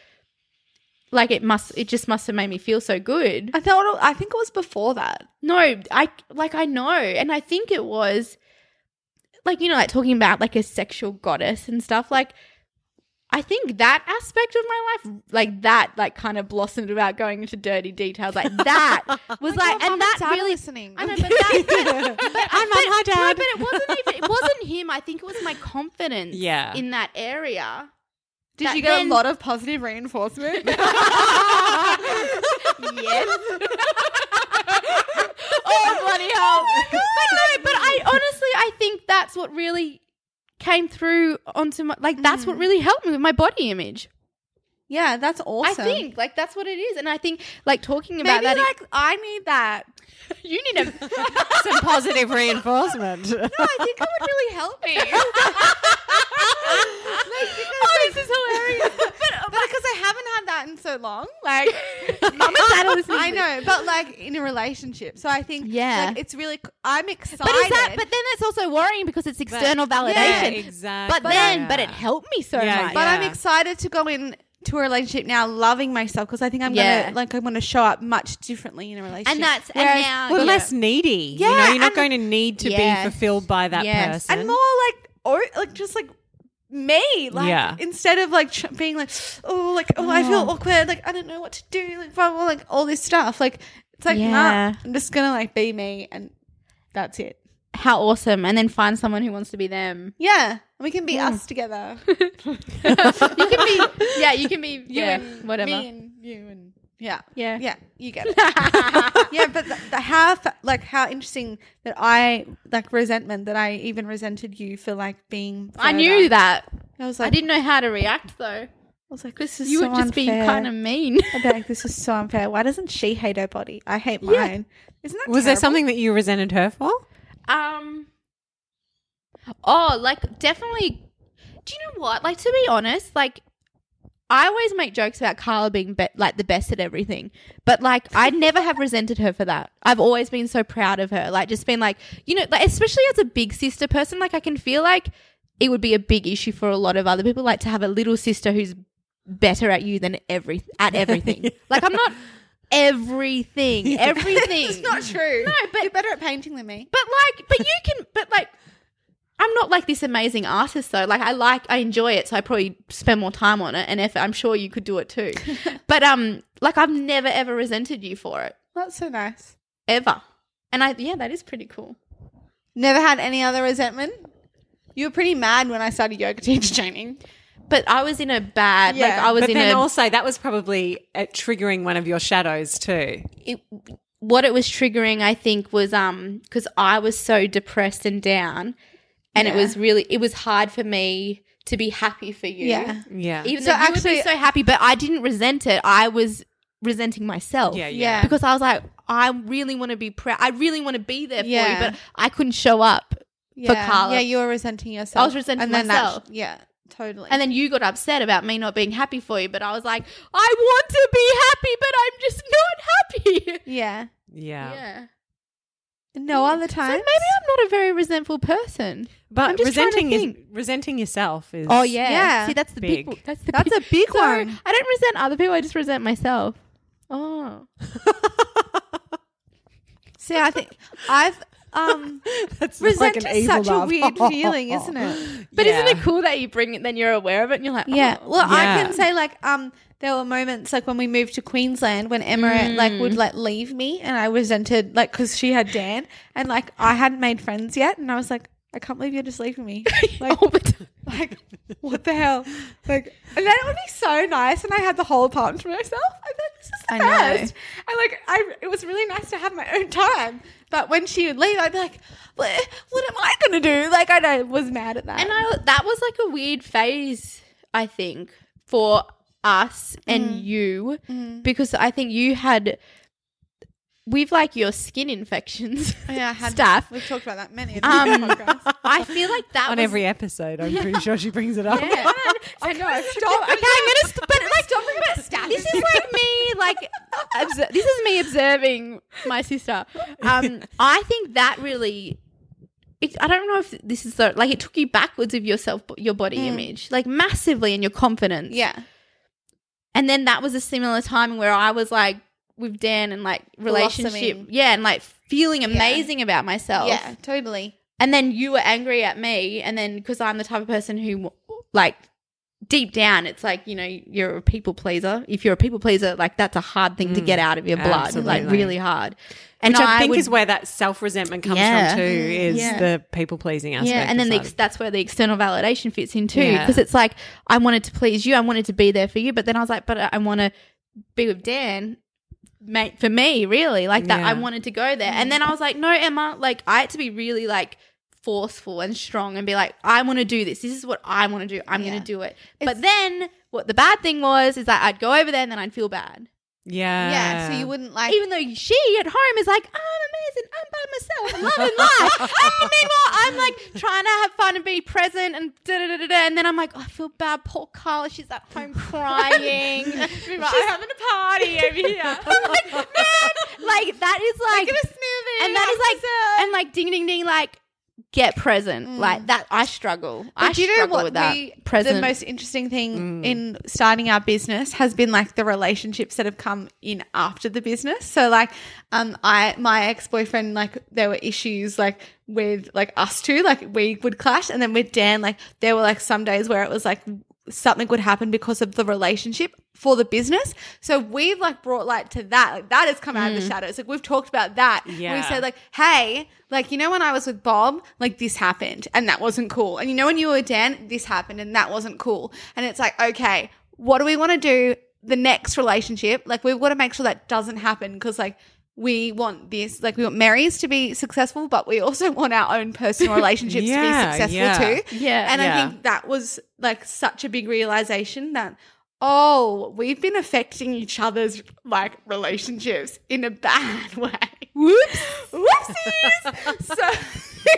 like it must it just must have made me feel so good. I thought. I think it was before that. No, I like I know, and I think it was like you know, like talking about like a sexual goddess and stuff. Like I think that aspect of my life, like that, like kind of blossomed about going into dirty details. Like that oh was Oh my like, and that Dad are really. listening. I know, but that. but, Hi, Mum. Hi, No, Dad. but it wasn't even. It wasn't him. I think it was my confidence. Yeah. In that area. Did That you get then- a lot of positive reinforcement? yes. oh bloody hell! But no, but I honestly, I think that's what really came through onto my like. That's what mm. really helped me with my body image. Yeah, that's awesome. I think like that's what it is, and I think like talking about maybe that. like I need that. you need a. Some positive reinforcement. No, I think it would really help me. oh, this is hilarious. but, uh, but because I haven't had that in so long, like Mum and dad are. I know, but like in a relationship. So I think Yeah. like, it's really. I'm excited. But is that? But then that's also worrying because it's external validation. Yeah, exactly. But then, Yeah. but it helped me so Yeah, much. But I'm excited to go in to a relationship now, loving myself because I think I'm Yeah. gonna like I'm gonna show up much differently in a relationship. And that's Whereas- and now well, yeah. less needy. you Yeah, know, you're not going to need to Yes. be fulfilled by that Yes. person. and more like or like just like me like Yeah. instead of like tr- being like oh like oh, I feel oh. awkward like I don't know what to do like blah, blah, like all this stuff like it's like Yeah. nah I'm just gonna like be me and that's it how awesome, and then find someone who wants to be them. yeah and we can be us together you can be, yeah, you can be, you yeah, and whatever. me and you and yeah yeah, yeah you get it yeah but the, the how like how interesting that I like resentment that I even resented you for like being I knew that. I was like I didn't know how to react though. I was like this is You so would just be unfair. kind of mean. I'd be like, this is so unfair. Why doesn't she hate her body? I hate mine. Isn't that Was there something that you resented her for? Um. Oh, like definitely. Do you know what? Like to be honest, like I always make jokes about Carla being be- like the best at everything, but like I never have resented her for that. I've always been so proud of her. Like just been like, you know, like especially as a big sister person, like I can feel like it would be a big issue for a lot of other people, like to have a little sister who's better at you than every at everything. Like I'm not everything, everything. It's not true. No, but You're better at painting than me. but like, but you can, but like, I'm not like this amazing artist though. Like, I like, I enjoy it, so I probably spend more time on it and effort. I'm sure you could do it too. but um, like, I've never ever resented you for it That's so nice. ever. And I, yeah, that is pretty cool. Never had any other resentment. You were pretty mad when I started yoga teacher training. But I was in a bad, like, I was But in then a. also, that was probably uh, triggering one of your shadows too. it, what it was triggering, I think, was um because I was so depressed and down, and it was really it was hard for me to be happy for you. Yeah. Yeah. even So though you would actually- be so happy, but I didn't resent it. I was resenting myself. yeah, Yeah. yeah. because I was like, I really want to be proud. I really want to be there for Yeah. you, but I couldn't show up. Yeah. Carla. Yeah, you were resenting yourself. I was resenting and then that- myself. yeah, totally. And then you got upset about me not being happy for you, but I was like, I want to be happy, but I'm just not happy. yeah. yeah. Yeah. No other So time. maybe I'm not a very resentful person. But I'm just trying to resenting is, resenting yourself is Oh yeah. Yeah. See, that's the big. Big. that's the That's big, a big so one. I don't resent other people. I just resent myself. Oh. See, I think I've um That's like resent an is evil such a weird feeling, isn't it? But Yeah. isn't it cool that you bring it, then you're aware of it, and you're like, Yeah. oh. Well, I can say like um there were moments like when we moved to Queensland when Emma like would mm. like leave me and I resented like because she had Dan and like I hadn't made friends yet and I was like I can't believe you're just leaving me. Like oh, the like what the hell? Like and then it would be so nice and I had the whole apartment to myself. I thought this is the I know. best. And like I it was really nice to have my own time. But when she would leave I'd be like what, what am I gonna do? Like I know, was mad at that. And I that was like a weird phase, I think, for us and you, because I think you had we've like your skin infections. yeah I had Stuff. we've talked about that many Um, um, I feel like that On was, every episode, I'm pretty sure she brings it up. Yeah. I know Stop. Okay, I'm gonna. St- but like, stop about stats. This is like me, like, obser- this is me observing my sister. Um, I think that really. It, I don't know if this is the like it took you backwards of yourself, your body image, like massively, and your confidence. yeah And then that was a similar time where I was like with Dan and like relationship, Blossoming. yeah, and like feeling amazing about myself. yeah totally And then you were angry at me, and then because I'm the type of person who, like, deep down, it's like you know you're a people pleaser. If you're a people pleaser, like that's a hard thing to get mm, out of your blood, like really hard. And Which I, think would- is where that self resentment comes Yeah. from too, is Yeah. the people pleasing aspect. yeah, and then the, ex- that's where the external validation fits in too, Yeah. because it's like I wanted to please you, I wanted to be there for you, but then I was like, but I want to be with Dan. Mate, for me, really, like that, I wanted to go there, and then I was like, no, Emma, like I had to be really like forceful and strong and be like, I want to do this. This is what I want to do. I'm Yeah. going to do it. but then what the bad thing was is that I'd go over there and then I'd feel bad. Yeah, yeah so you wouldn't like Even though she at home is like, I'm amazing, I'm by myself, I'm loving life. and meanwhile, I'm like trying to have fun and be present and da da da da da. And then I'm like, oh, I feel bad. Poor Carla, she's at home crying. Meanwhile, I'm having a party over here. I'm like, man, like that is like, Making a smoothie. and that is like, and like ding ding ding, like get present, like that. I struggle. I do you know struggle what with that. we, present. the most interesting thing in starting our business has been like the relationships that have come in after the business. So like um I my ex-boyfriend like there were issues like with like us two like we would clash and then with Dan like there were like some days where it was like something would happen because of the relationship for the business. So we've like brought light to that. Like that has come out of the mm. shadows. Like we've talked about that. We said like, hey, like you know when I was with Bob, like this happened and that wasn't cool. And you know when you were with Dan, this happened and that wasn't cool. And it's like, okay, what do we want to do the next relationship? Like we've got to make sure that doesn't happen because like we want this, like we want Mary's to be successful, but we also want our own personal relationships to be successful yeah. too. Yeah. And I think that was like such a big realization that oh, we've been affecting each other's like relationships in a bad way. Whoops. Whoopsies. so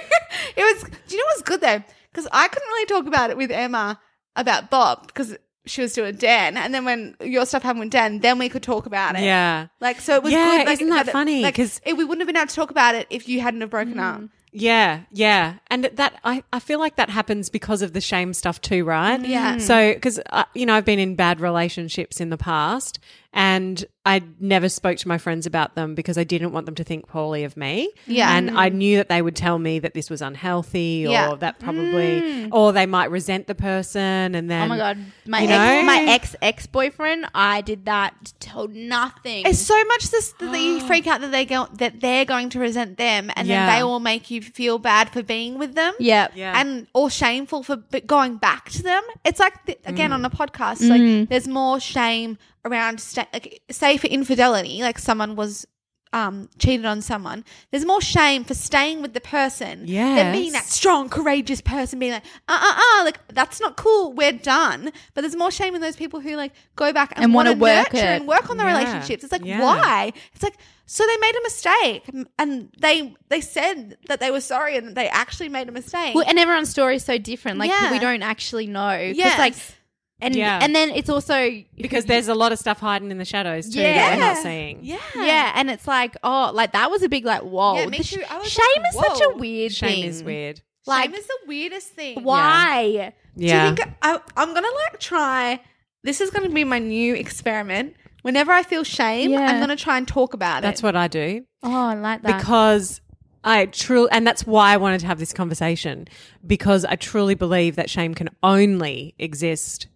it was do you know what's good though? Because I couldn't really talk about it with Emma about Bob because she was doing Dan. And then when your stuff happened with Dan, then we could talk about it. yeah. Like so it was Yeah, good. Like, isn't that it- funny? Because it- we wouldn't have been able to talk about it if you hadn't have broken hmm. up. Yeah, yeah. And that I, I feel like that happens because of the shame stuff too, right? Yeah. So cuz uh, you know, I've been in bad relationships in the past and I never spoke to my friends about them because I didn't want them to think poorly of me. Yeah. And I mm. knew that they would tell me that this was unhealthy or Yeah. that probably mm. or they might resent the person and then Oh my god, my you ex, know? my ex ex boyfriend. I did that. Told nothing. It's so much this that you freak out that they go that they're going to resent them, and Yeah. then they all make you feel bad for being with them. yeah, Yeah. And or shameful for b- going back to them. It's like th- again Mm. on a podcast, like mm. there's more shame around sta- like say for infidelity, like someone was um cheated on someone. There's more shame for staying with the person than being that Yes. strong, courageous person being like, uh uh uh, like that's not cool. We're done. But there's more shame in those people who like go back and, And want wanna to work nurture it. and work on the Yeah. relationships. It's like Yeah. why? It's like so they made a mistake m- and they they said that they were sorry and that they actually made a mistake. Well, and everyone's story is so different. Like Yeah. we don't actually know. 'Cause, Yes. Like and Yeah. and then it's also because there's a lot of stuff hiding in the shadows too Yeah. that we're not seeing. yeah. yeah, and it's like oh, like that was a big like whoa. Yeah, me sh- too. I was shame like, is such a weird Shame thing. is weird. Like Shame is the weirdest thing. why? Yeah. Do you think I, I'm gonna like try? This is gonna be my new experiment. Whenever I feel shame, Yeah. I'm gonna try and talk about That's it. That's what I do. Oh, I like that. because I truly, and that's why I wanted to have this conversation because I truly believe that shame can only exist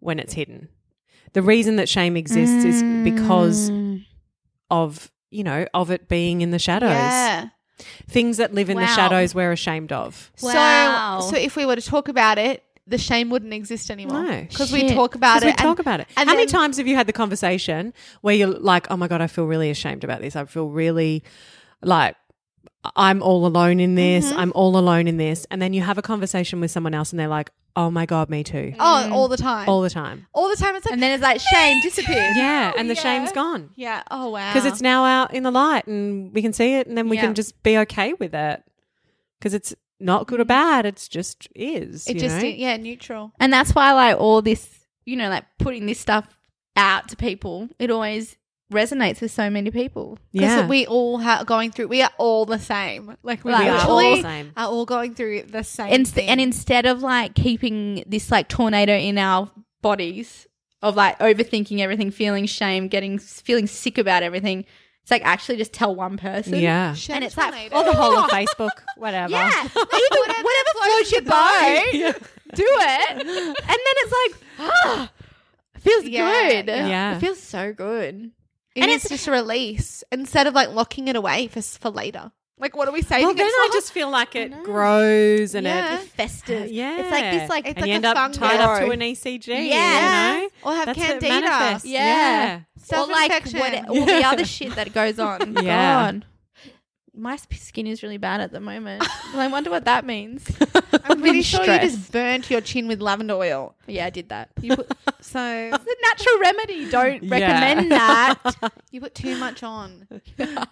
when it's hidden. the reason that shame exists is because Mm. of you know of it being in the shadows. Yeah. Things that live in the shadows we're ashamed of. Wow. So, so if we were to talk about it, the shame wouldn't exist anymore. No. because we talk about Because we it. talk and, about it. and How many times have you had the conversation where you're like, "Oh my god, I feel really ashamed about this. I feel really like I'm all alone in this. Mm-hmm. I'm all alone in this." And then you have a conversation with someone else, and they're like, "Oh my god, me too." Oh, all the time. All the time. all the time. It's like And then it's like shame disappears. Yeah, and the yeah. shame's gone yeah. Oh wow. because it's now out in the light, and we can see it, and then we Yeah. can just be okay with it because it's not good or bad. It's just is. it you just know? yeah neutral. And that's why, like, all this, you know, like putting this stuff out to people, it always resonates with so many people. Because yeah. we all ha- going through. We are all the same. Like we Like, we are literally all the same. are all going through the same. And, thing. and instead of like keeping this like tornado in our bodies of like overthinking everything, feeling shame, getting feeling sick about everything, it's like actually just tell one person. Yeah. Shame and it's like, tornado. Or the whole of Facebook, whatever. Yeah, even whatever, floats your boat, do it, and then it's like, ah, feels Yeah, good. yeah. it feels so good. It And is just a release instead of like locking it away for for later. Like what are we saying? Well, then I just feel like it grows and Yeah. It festers. Uh, yeah, it's like this, like It's and like you a end up fungus. tied up to an ECG. Yeah. you know? or have That's it, candida. manifests. Yeah. or like Self-infection. what, all the other shit that goes on. Yeah. God. My skin is really bad at the moment. I wonder what that means. I'm pretty sure you just burnt your chin with lavender oil. Yeah, I did that. You put, so It's a natural remedy. Don't Yeah. recommend that. you put too much on.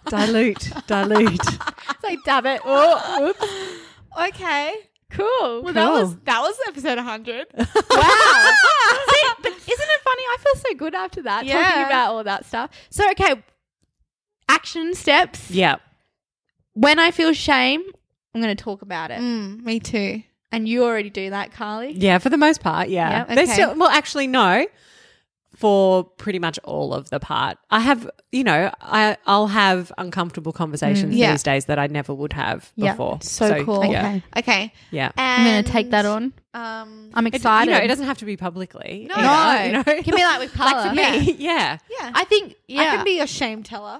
dilute, dilute. It's like, dab it. Oh, oops. Okay. Cool. Well, that was that was episode 100. wow. See, but isn't it funny? I feel so good after that, talking about all that stuff. So, okay, action steps. yeah, When I feel shame, I'm going to talk about it. Mm, me too. And you already do that, Carly. yeah. For the most part, yeah. Yeah, There's okay. still, well, actually, no. For pretty much all of the part, I have, you know, I I'll have uncomfortable conversations Mm, yeah. these days that I never would have Yeah. before. So, cool. Yeah, Okay. Okay. yeah. I'm going to take that on. Um, I'm It, excited. you know, it doesn't have to be publicly. No. either, you know, It can be like with like colour. for me, yeah. yeah. I think, I can be a shame teller.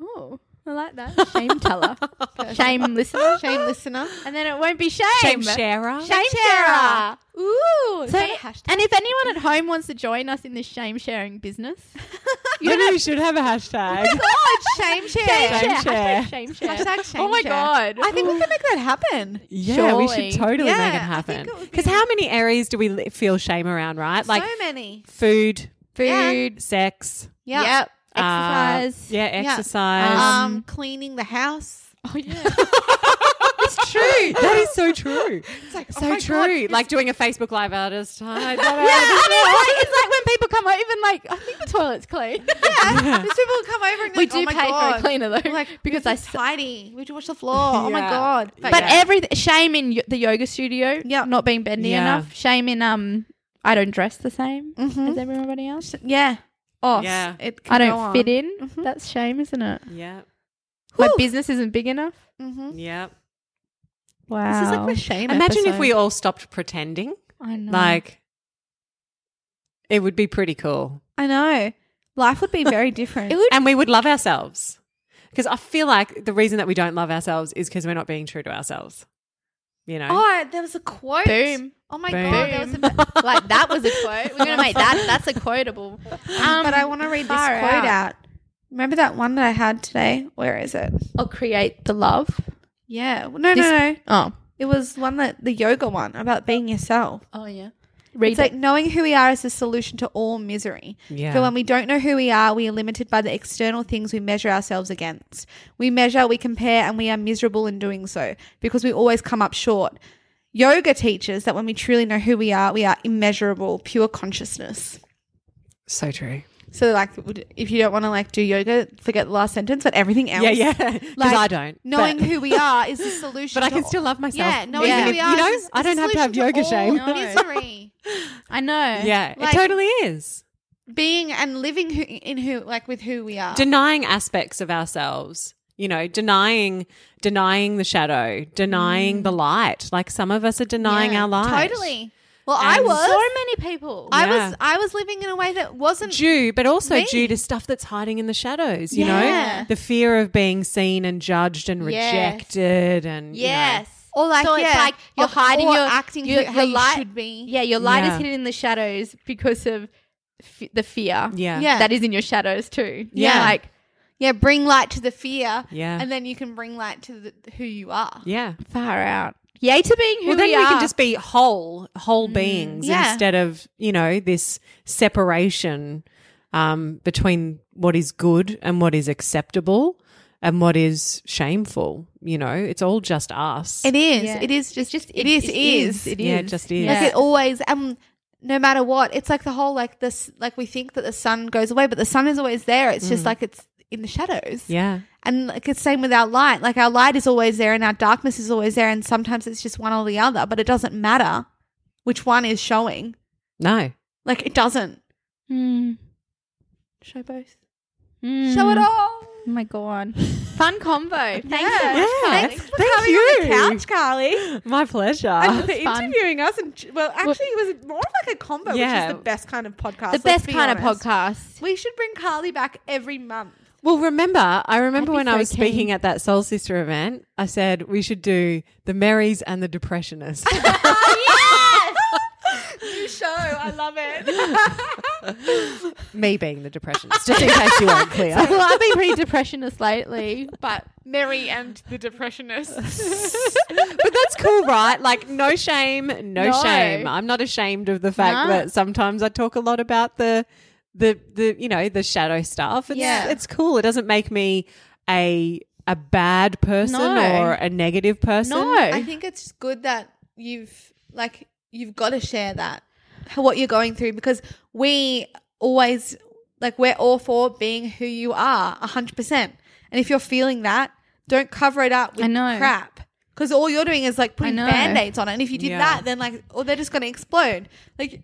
Oh, I like that. Shame teller. shame listener. Shame listener. And then it won't be shame. Shame sharer. Shame sharer. Ooh. So, that a hashtag? and if anyone at home wants to join us in this shame sharing business, you Maybe we should have a hashtag. Oh, god, shame share. shame Shame share. share. Hashtag shame share. Hashtag shame oh my share. god. I think we can make that happen. Yeah, we should totally Yeah, make it happen. think it would be- Because how many areas do we feel shame around, right? Like so many. food, food. sex, Yeah. Yep. Uh, Exercise. yeah, Yeah. exercise. Um, cleaning the house. oh yeah. it's true. That is so true. It's like So oh true. God, like doing a Facebook live artist. Yeah, it's like, it's like when people come over, even like, I think the toilet's clean. yeah. These people come over and we like, do oh pay God. for a cleaner though, Like because I. tidy. We do wash the floor. Oh my god! but yeah. every shame in y- the yoga studio, Yep. not being bendy Yeah. enough. Shame in um, I don't dress the same Mhm. as everybody else. yeah. Oh, Yeah. It can I go don't on. fit in. Mhm. That's shame, isn't it? Yeah, My Whew. business isn't big enough. Mhm. yeah. Wow. This is like the shame. Imagine if we all stopped pretending. I know. Like, it would be pretty cool. I know. Life would be very different. It would- And we would love ourselves. Because I feel like the reason that we don't love ourselves is because we're not being true to ourselves. You know? Oh, there was a quote. Boom. Oh my Boom. god, there was a. like that was a quote. We're gonna make that. That's a quotable. Um, but I want to read this quote out. out. Remember that one that I had today? Where is it? I'll create the love. Yeah. No, This- no, no. Oh. It was one that the yoga one about being yourself. Oh yeah. Read it's like knowing who we are is the solution to all misery. Yeah. For when we don't know who we are, we are limited by the external things we measure ourselves against. We measure, we compare, and we are miserable in doing so because we always come up short. Yoga teaches that when we truly know who we are, we are immeasurable, pure consciousness. so true. So, like, if you don't want to like do yoga, forget the last sentence. But everything else, Yeah, yeah. Because Like, I don't. knowing but, who we are is the solution. but I can still love myself. Yeah, knowing Yeah. who we are. You know, is I don't have to have yoga all shame. No. Misery. I know. Yeah, Like- it totally is. being and living who, in who like with who we are. Denying aspects of ourselves. You know, denying denying the shadow, denying mm. the light. Like some of us are denying Yeah, our light. Totally. Well, I And- was. So many people. I Yeah. was I was living in a way that wasn't due, but also Me. due to stuff that's hiding in the shadows. You Yeah. know, the fear of being seen and judged and Yes. rejected, and you know. yes. or like so yeah, it's like you're or- hiding or your acting your, how your you light should be. Yeah, your light Yeah. is hidden in the shadows because of f- the fear. yeah, Yeah. that is in your shadows too. Yeah. like Yeah, bring light to the fear. Yeah. And then you can bring light to the, who you are. yeah. far out. Yay to being who Well, then we we, are. can just be whole, whole beings Yeah. instead of you know this separation um, between what is good and what is acceptable and what is shameful. You know, it's all just us. It is. Yeah. It is just just it is is. It Yeah, it just is. Like it always um no matter what, it's like the whole like this like we think that the sun goes away, but the sun is always there. It's just like it's in the shadows. yeah, And like it's same with our light. Like our light is always there and our darkness is always there and sometimes it's just one or the other, but it doesn't matter which one is showing. no, Like it doesn't. Mm. Show both. Mm. Show it all. Oh my god, fun combo. Thanks so Yeah. much, Yeah. Carly. Thanks for Thank coming on the you. couch, Carly. my pleasure. and for interviewing us and well actually it was more of like a combo which is the best kind of podcast The best be kind of podcast. we should bring carly back every month Well, remember, I remember I'd when I was keen. speaking at that Soul Sister event, I said we should do the Marys and the Depressionists. new show i love it Me being the Depressionist, just in case you weren't clear. well, I've been pretty depressionist lately, but mary and the depressionists but that's cool, right? Like, no shame, no, No. shame. I'm not ashamed of the fact No. that sometimes I talk a lot about the, the, the, you know, the shadow stuff. It's, Yeah. it's cool. It doesn't make me a a bad person No. or a negative person. no. i think it's good that you've like you've got to share that what you're going through because we always like we're all for being who you are 100% and if you're feeling that don't cover it up with I know. crap because all you're doing is like putting know. band-aids on it and if you did Yeah. that then like or they're just going to explode like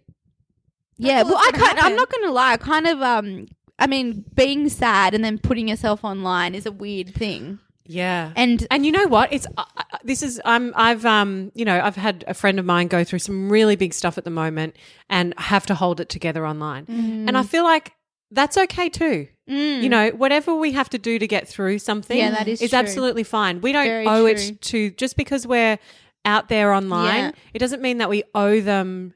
Yeah, well, I gonna kind I'm not going to lie. I kind of um, I mean, being sad and then putting yourself online is a weird thing. Yeah. And And you know what? It's uh, uh, this is I'm I've um you know I've had a friend of mine go through some really big stuff at the moment and have to hold it together online, and I feel like that's okay too. You know, whatever we have to do to get through something, Yeah, that is is true. absolutely fine. We don't Very owe true. it to just because we're out there online. Yeah. It doesn't mean that we owe them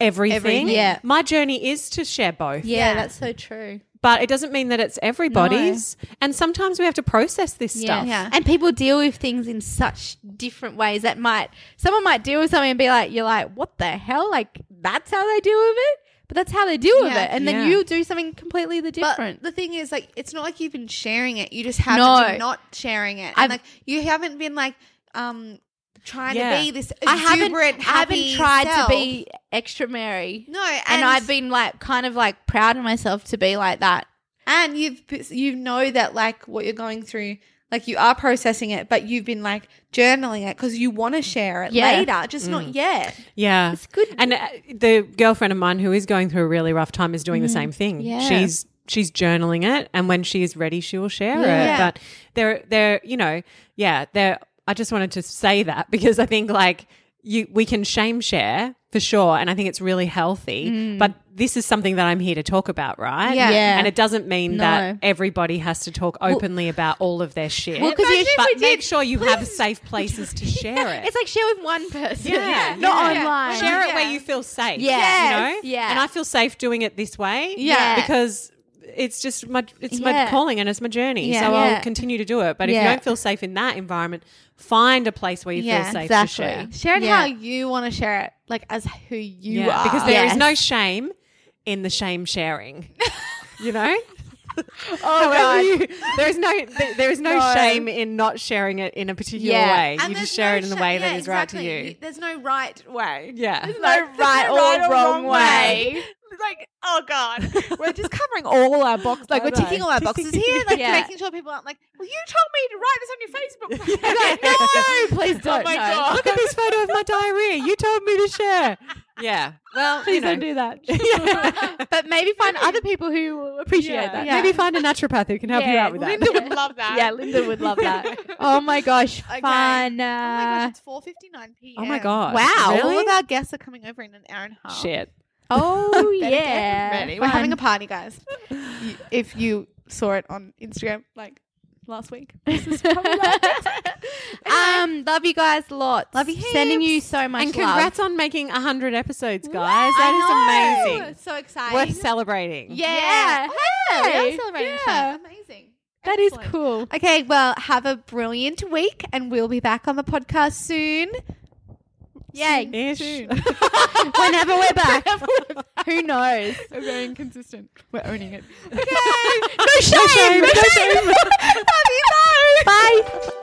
everything. Everything. Yeah. my journey is to share both yeah, Yeah. that's so true. but it doesn't mean that it's everybody's. And sometimes we have to process this stuff. Yeah. And people deal with things in such different ways that might someone might deal with something and be like, you're like, what the hell? Like that's how they deal with it. But that's how they deal with Yeah. it. And then Yeah. you do something completely the But different. the thing is, like, it's not like you've been sharing it. You just haven't No. been not sharing it. I've- And like, you haven't been like, um, trying Yeah. to be this I haven't, exuberant, I haven't tried self. to be extra Mary. No, and, And, I've been like kind of like proud of myself to be like that. and you've you know that like what you're going through, like you are processing it, but you've been like journaling it because you want to share it Yeah. later, just not yet. Yeah. It's good. And uh, the girlfriend of mine who is going through a really rough time is doing the same thing. Mm. Yeah. She's she's journaling it and when she is ready she will share Yeah. it. But they're they're you know, yeah, they're I just wanted to say that because I think like you we can shame share for sure and I think it's really healthy. But this is something that I'm here to talk about, right? Mm. Yeah. Yeah. And it doesn't mean that everybody has to talk openly about all of their shit. Well, 'cause you- but if we make sure you have safe places to share it. It's like share with one person. Yeah, Not yeah. online. Share it where you feel safe. Yes. you know. Yeah. and I feel safe doing it this way. Yeah. because it's just my it's my calling and it's my journey. Yeah. So Yeah. I'll continue to do it. But if you don't feel safe in that environment, find a place where you Yeah, feel safe exactly. to share. Share it Yeah. how you want to share it, like as who you Yeah, are. because there is Yes. no shame in the shame sharing. you know. Oh you- there is no there, is no, No. shame in not sharing it in a particular Yeah. way. And you just share no it in the way yeah, that is right to you. There's no right way. Yeah. there's no Like, right there's or no right wrong way. Like, oh god, we're just covering all our boxes. Like, we're ticking all our boxes here, like Yeah. making sure people aren't like, well, you told me to write this on your Facebook. page." Like, no, please don't. Oh my no. God. Look at this photo of my diarrhea. You told me to share. Yeah. Well, Please you know. don't do that. but maybe find other people who will appreciate Yeah. that. Maybe find a naturopath who can help you Yeah, out with that. Linda would love that. Yeah, Linda would love that. Oh my gosh, Okay. fun. Oh my gosh, uh, it's four fifty nine p.m. oh my god! Wow. Really? All of our guests are coming over in an hour and a half. Shit. Oh yeah. ready. We're Fun. having a party, guys. You- if you saw it on Instagram, like last week, this is probably like um, love you guys lots. Love you Sending you heaps. so much And love. congrats on making 100 episodes, guys. I That is know. amazing. So exciting. Worth celebrating. Yeah. We Hey. are celebrating. Yeah. Fun. Amazing. That is Excellent. cool. Okay, well, have a brilliant week, and we'll be back on the podcast soon. Yay. Ish. Whenever we're back. Who knows? We're very inconsistent. We're owning it. Okay. no shame. No shame. Love you. Bye. Bye.